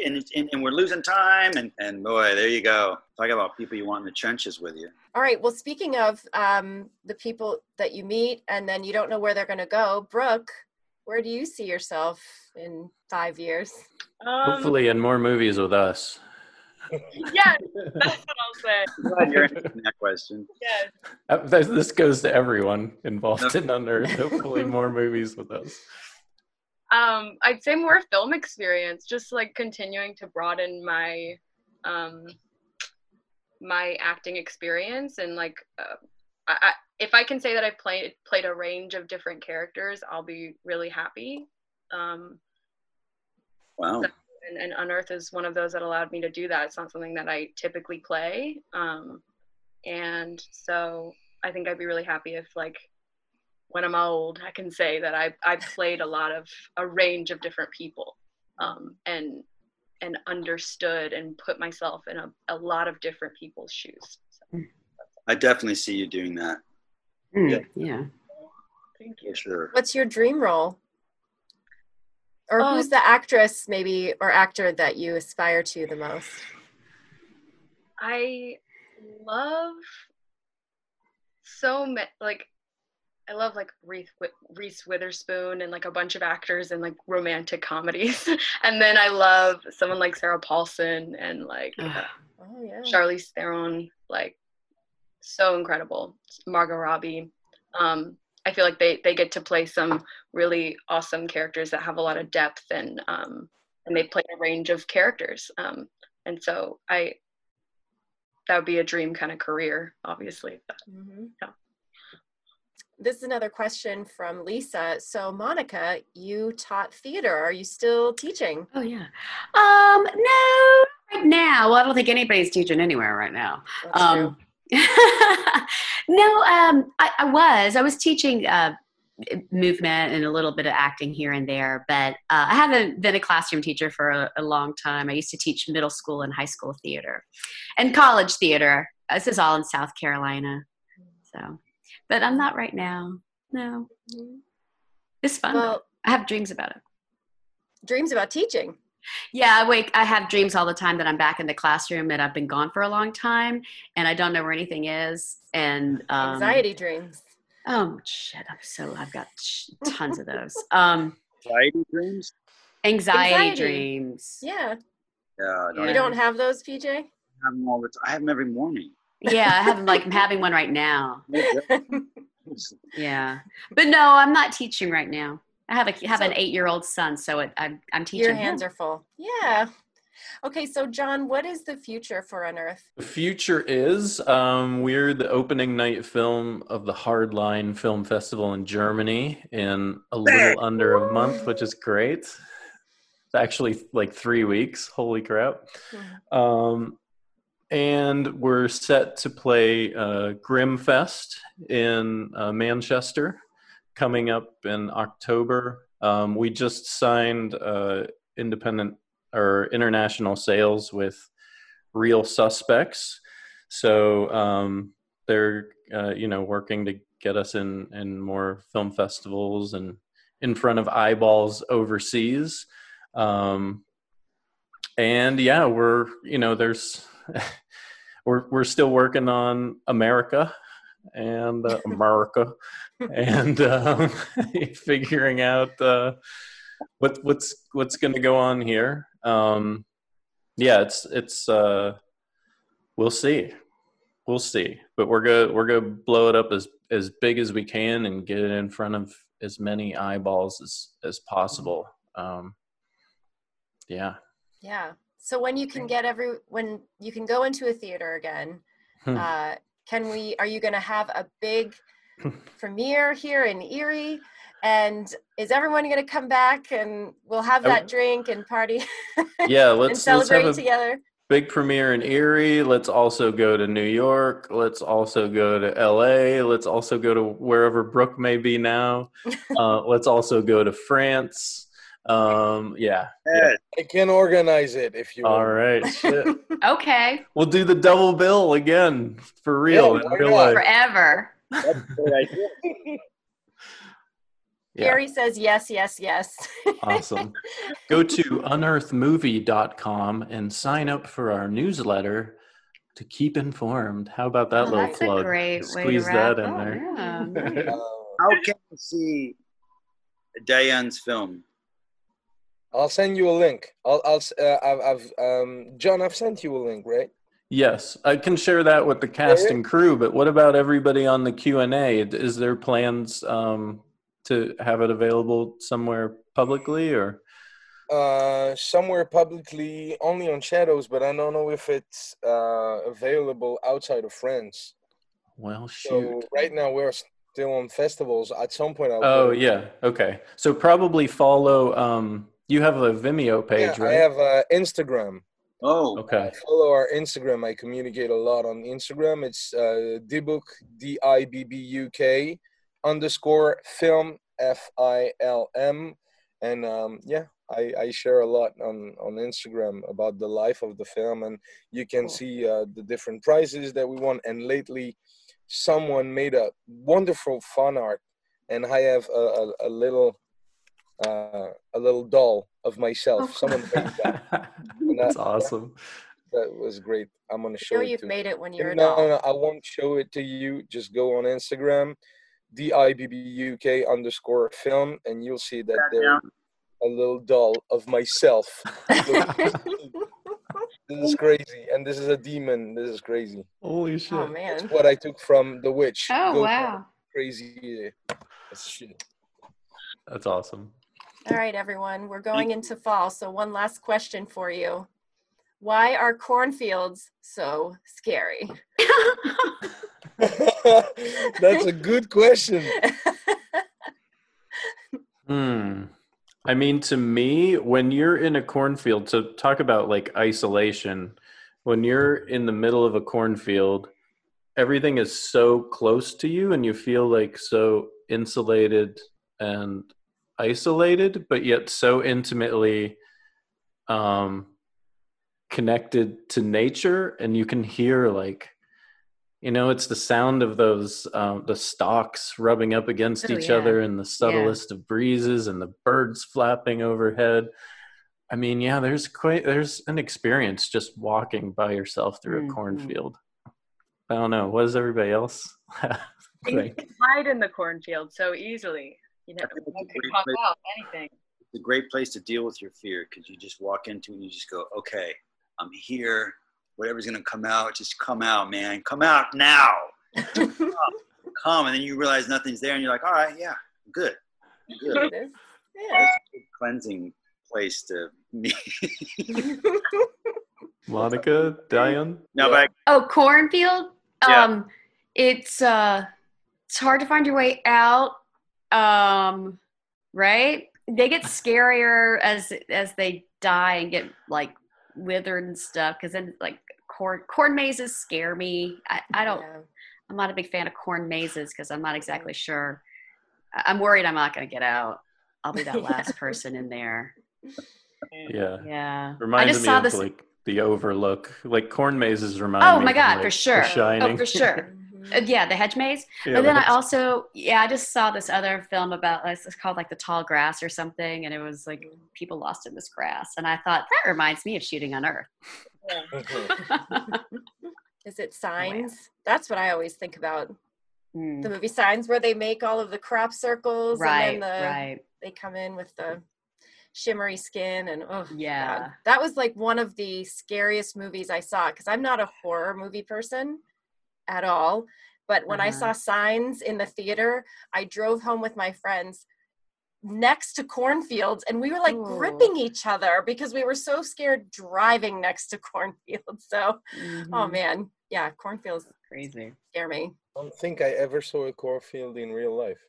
And, and, and we're losing time. And, and boy, there you go. Talk about people you want in the trenches with you. All right. Well, speaking of um, the people that you meet and then you don't know where they're going to go, Brooke, where do you see yourself in five years? Um, Hopefully, in more movies with us. yes, that's what I'll say. (laughs) Glad you're answering that question. Yes. Uh, this- This goes to everyone involved in Unearth. Hopefully, (laughs) more movies with us. Um, I'd say more film experience, just like continuing to broaden my um, my acting experience and like uh, I, I, if I can say that I've played played a range of different characters, I'll be really happy. Um, Wow. and, and Unearth is one of those that allowed me to do that. It's not something that I typically play. Um, and so I think I'd be really happy if like when I'm old, I can say that I, I played a lot of a range of different people um, and and understood and put myself in a, a lot of different people's shoes. So, I definitely see you doing that Mm, Yeah. yeah. thank you. for sure. What's your dream role? Or Um, who's the actress, maybe, or actor that you aspire to the most? I love so much like I love like Reese, Witherspoon and like a bunch of actors in like romantic comedies, (laughs) and then I love someone like Sarah Paulson and like uh, Oh, yeah. Charlize Theron, like so incredible. Margot Robbie. Um, I feel like they they get to play some really awesome characters that have a lot of depth and um, and they play a range of characters. Um, and so I that would be a dream kind of career, obviously. But Mhm. Yeah. This is another question from Lisa. So, Monica, you taught theater. Are you still teaching? Oh yeah. Um, no, right now. Well, I don't think anybody's teaching anywhere right now. (laughs) No, um, I, I was. I was teaching uh, movement and a little bit of acting here and there, but uh, I haven't been a classroom teacher for a, a long time. I used to teach middle school and high school theater and college theater. This is all in South Carolina. So, but I'm not right now. No, Mhm. it's fun. Well, I have dreams about it. dreams about teaching. Yeah, I wake. I have dreams all the time that I'm back in the classroom and I've been gone for a long time and I don't know where anything is. And um, Anxiety dreams. Oh shit! I'm so. I've got tons of those. Um, Anxiety dreams? anxiety, Anxiety. dreams. Yeah. Yeah, I don't Yeah. You don't have those, PJ? I have them all the time. I have them every morning. Yeah, I have them like I'm having one right now. (laughs) (laughs) Yeah, but no, I'm not teaching right now. I have a have an eight year old son, so it, I'm I'm teaching. Your hands are full. Yeah. Okay, so John, what is the future for Unearth? The future is um, we're the opening night film of the Hardline Film Festival in Germany in a little under a month, which is great. It's actually like three weeks. Holy crap! Um, and we're set to play uh, Grimfest in uh, Manchester coming up in October. Um, we just signed uh, independent or international sales with Reel Suspects, so um, they're uh, you know working to get us in in more film festivals and in front of eyeballs overseas. Um, and yeah, we're you know there's (laughs) we're we're still working on America and uh, America and um, (laughs) figuring out uh, what what's what's going to go on here. Um, yeah, it's it's uh, we'll see, we'll see, but we're gonna we're gonna blow it up as as big as we can and get it in front of as many eyeballs as as possible. Um, yeah. Yeah. So when you can get every when you can go into a theater again, Hmm. uh, can we? Are you going to have a big (laughs) premiere here in Erie? And is everyone going to come back and we'll have that drink and party (laughs) Yeah, (laughs) let's let's celebrate have a together? big premiere in Erie. Let's also go to New York. Let's also go to LA. Let's also go to wherever Brooke may be now. uh, let's also go to France. Um, yeah. Yes. I can organize it if you All want. right. Shit. (laughs) Okay, We'll do the double bill again for real Yeah, in real life. forever. That's a great idea. (laughs) Yeah. Gary says yes, yes, yes. (laughs) Awesome. Go to unearthmovie.com and sign up for our newsletter to keep informed. How about that Oh, little that's plug? a great way Squeeze to wrap that in up. there. Yeah, nice. Uh, How can you see Diane's film? I'll send you a link. I'll, I'll, uh, I've, I've, um, John, I've sent you a link, right? Yes, I can share that with the cast and crew. But what about everybody on the Q and A? Is there plans um, to have it available somewhere publicly, or Uh, somewhere publicly, only on Shadowz, but I don't know if it's uh, available outside of France. well, shoot? So right now we're still on festivals. At some point, I'll. oh yeah, okay. So probably follow. Um, you have a Vimeo page, Yeah, right? I have uh, Instagram. Oh, Okay. Follow our Instagram. I communicate a lot on Instagram. It's uh, Dibbuk D I B B U K underscore film F I L M, and um, yeah, I, I share a lot on on Instagram about the life of the film, and you can Cool. see uh, the different prizes that we won. And lately, someone made a wonderful fan art, and I have a, a, a little. Uh, a little doll of myself. Oh. Someone made that. (laughs) That's that- awesome. That was great. I'm gonna I show know you've to made it when you're a no, doll. no, I won't show it to you. Just go on Instagram, D I B B U K underscore film, and you'll see that that there's down. a little doll of myself. (laughs) this is crazy, and this is a demon. This is crazy. Holy shit! Oh man. What I took from The Witch. Oh Go wow. Crazy. uh, shit. That's awesome. All right, everyone, we're going into fall. So, one last question for you Why are cornfields so scary? (laughs) That's a good question. (laughs) Hmm. I mean, to me, when you're in a cornfield, so talk about like isolation. When you're in the middle of a cornfield, everything is so close to you, and you feel like so insulated and isolated, but yet so intimately um, connected to nature. And you can hear like, you know, it's the sound of those um, the stalks rubbing up against Oh, each yeah. other, and the subtlest of breezes, and the birds flapping overhead. I mean, yeah, there's quite there's an experience just walking by yourself through Mhm. a cornfield. I don't know. What does everybody else (laughs) You can hide in the cornfield so easily. You know, I it's a could great pop place. out anything. It's a great place to deal with your fear because you just walk into it and you just go, okay, I'm here. Whatever's gonna come out, just come out, man. Come out now. (laughs) Come, and then you realize nothing's there, and you're like, all right, yeah, I'm good. I'm good. (laughs) yeah. It's a good cleansing place to me. (laughs) Monica, Diane? no, but I, Oh, cornfield. Yeah. Um, it's uh, it's hard to find your way out. Um, right? They get scarier as as they die and get like withered and stuff. Because then like corn corn mazes scare me. I, I don't. Yeah. I'm not a big fan of corn mazes because I'm not exactly sure. I- I'm worried I'm not going to get out. I'll be that (laughs) Yeah. last person in there. Yeah. Yeah. I just me saw of this. like the overlook. Like corn mazes remind Oh me Oh my of, God, like, for The sure. Shining. Oh, for sure. (laughs) Uh, yeah, the hedge maze. Yeah, but then I that's- also, yeah, I just saw this other film about it's it's called like the tall grass or something, and it was like people lost in this grass, and I thought that reminds me of Shooting Unearth. (laughs) Is it Signs? That's what I always think about. Mm, The movie Signs, where they make all of the crop circles right, and then the, right, they come in with the shimmery skin and oh yeah. God. that was like one of the scariest movies I saw because I'm not a horror movie person at all. But when I Uh-huh. saw Signs in the theater, I drove home with my friends next to cornfields and we were like Ooh. gripping each other because we were so scared driving next to cornfields. So, oh Mhm, man, yeah, cornfields crazy. scare me. I don't think I ever saw a cornfield in real life.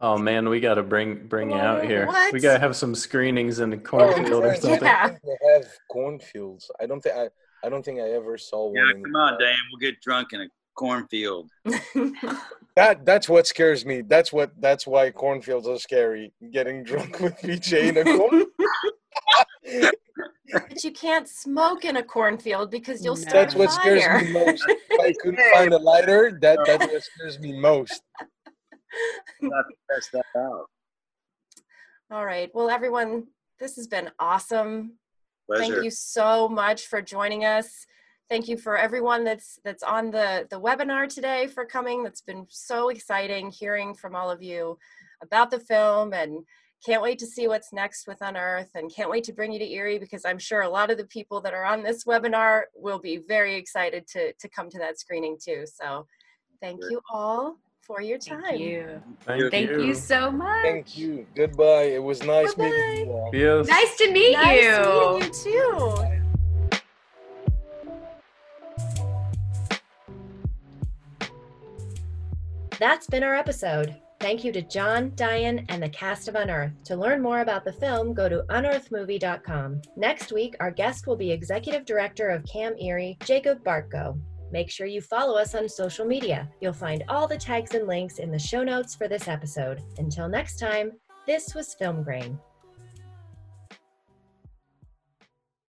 Oh man, we got to bring bring you out here. We got to have some screenings in the Oh, cornfield or (laughs) something. Yeah. I They have cornfields. I don't think I. I don't think I ever saw one. yeah, come on, Dan. We'll get drunk in a cornfield. (laughs) that that's what scares me. That's what that's why cornfields are scary. Getting drunk with (laughs) PJ in a corn. but you can't smoke in a cornfield because you'll No. start That's a what scares me most. If I (laughs) couldn't find a lighter, that that's what scares me most. Not to test that out. All right. Well, everyone, this has been awesome. Pleasure. Thank you so much for joining us. Thank you for everyone that's that's on the the webinar today for coming. That's been so exciting hearing from all of you about the film and can't wait to see what's next with Unearth and can't wait to bring you to Erie because I'm sure a lot of the people that are on this webinar will be very excited to to come to that screening too. So thank Great. you all for your time. Thank you. Thank, Thank you so much. Thank you. Goodbye. It was nice meeting you all. Yes. Nice to meet Nice you. meeting you too. That's been our episode. Thank you to John, Diane, and the cast of Unearth. To learn more about the film, go to unearthmovie.com. Next week, our guest will be Executive Director of Cam Erie, Jacob Bartko. Make sure you follow us on social media. You'll find all the tags and links in the show notes for this episode. Until next time, this was Film Grain.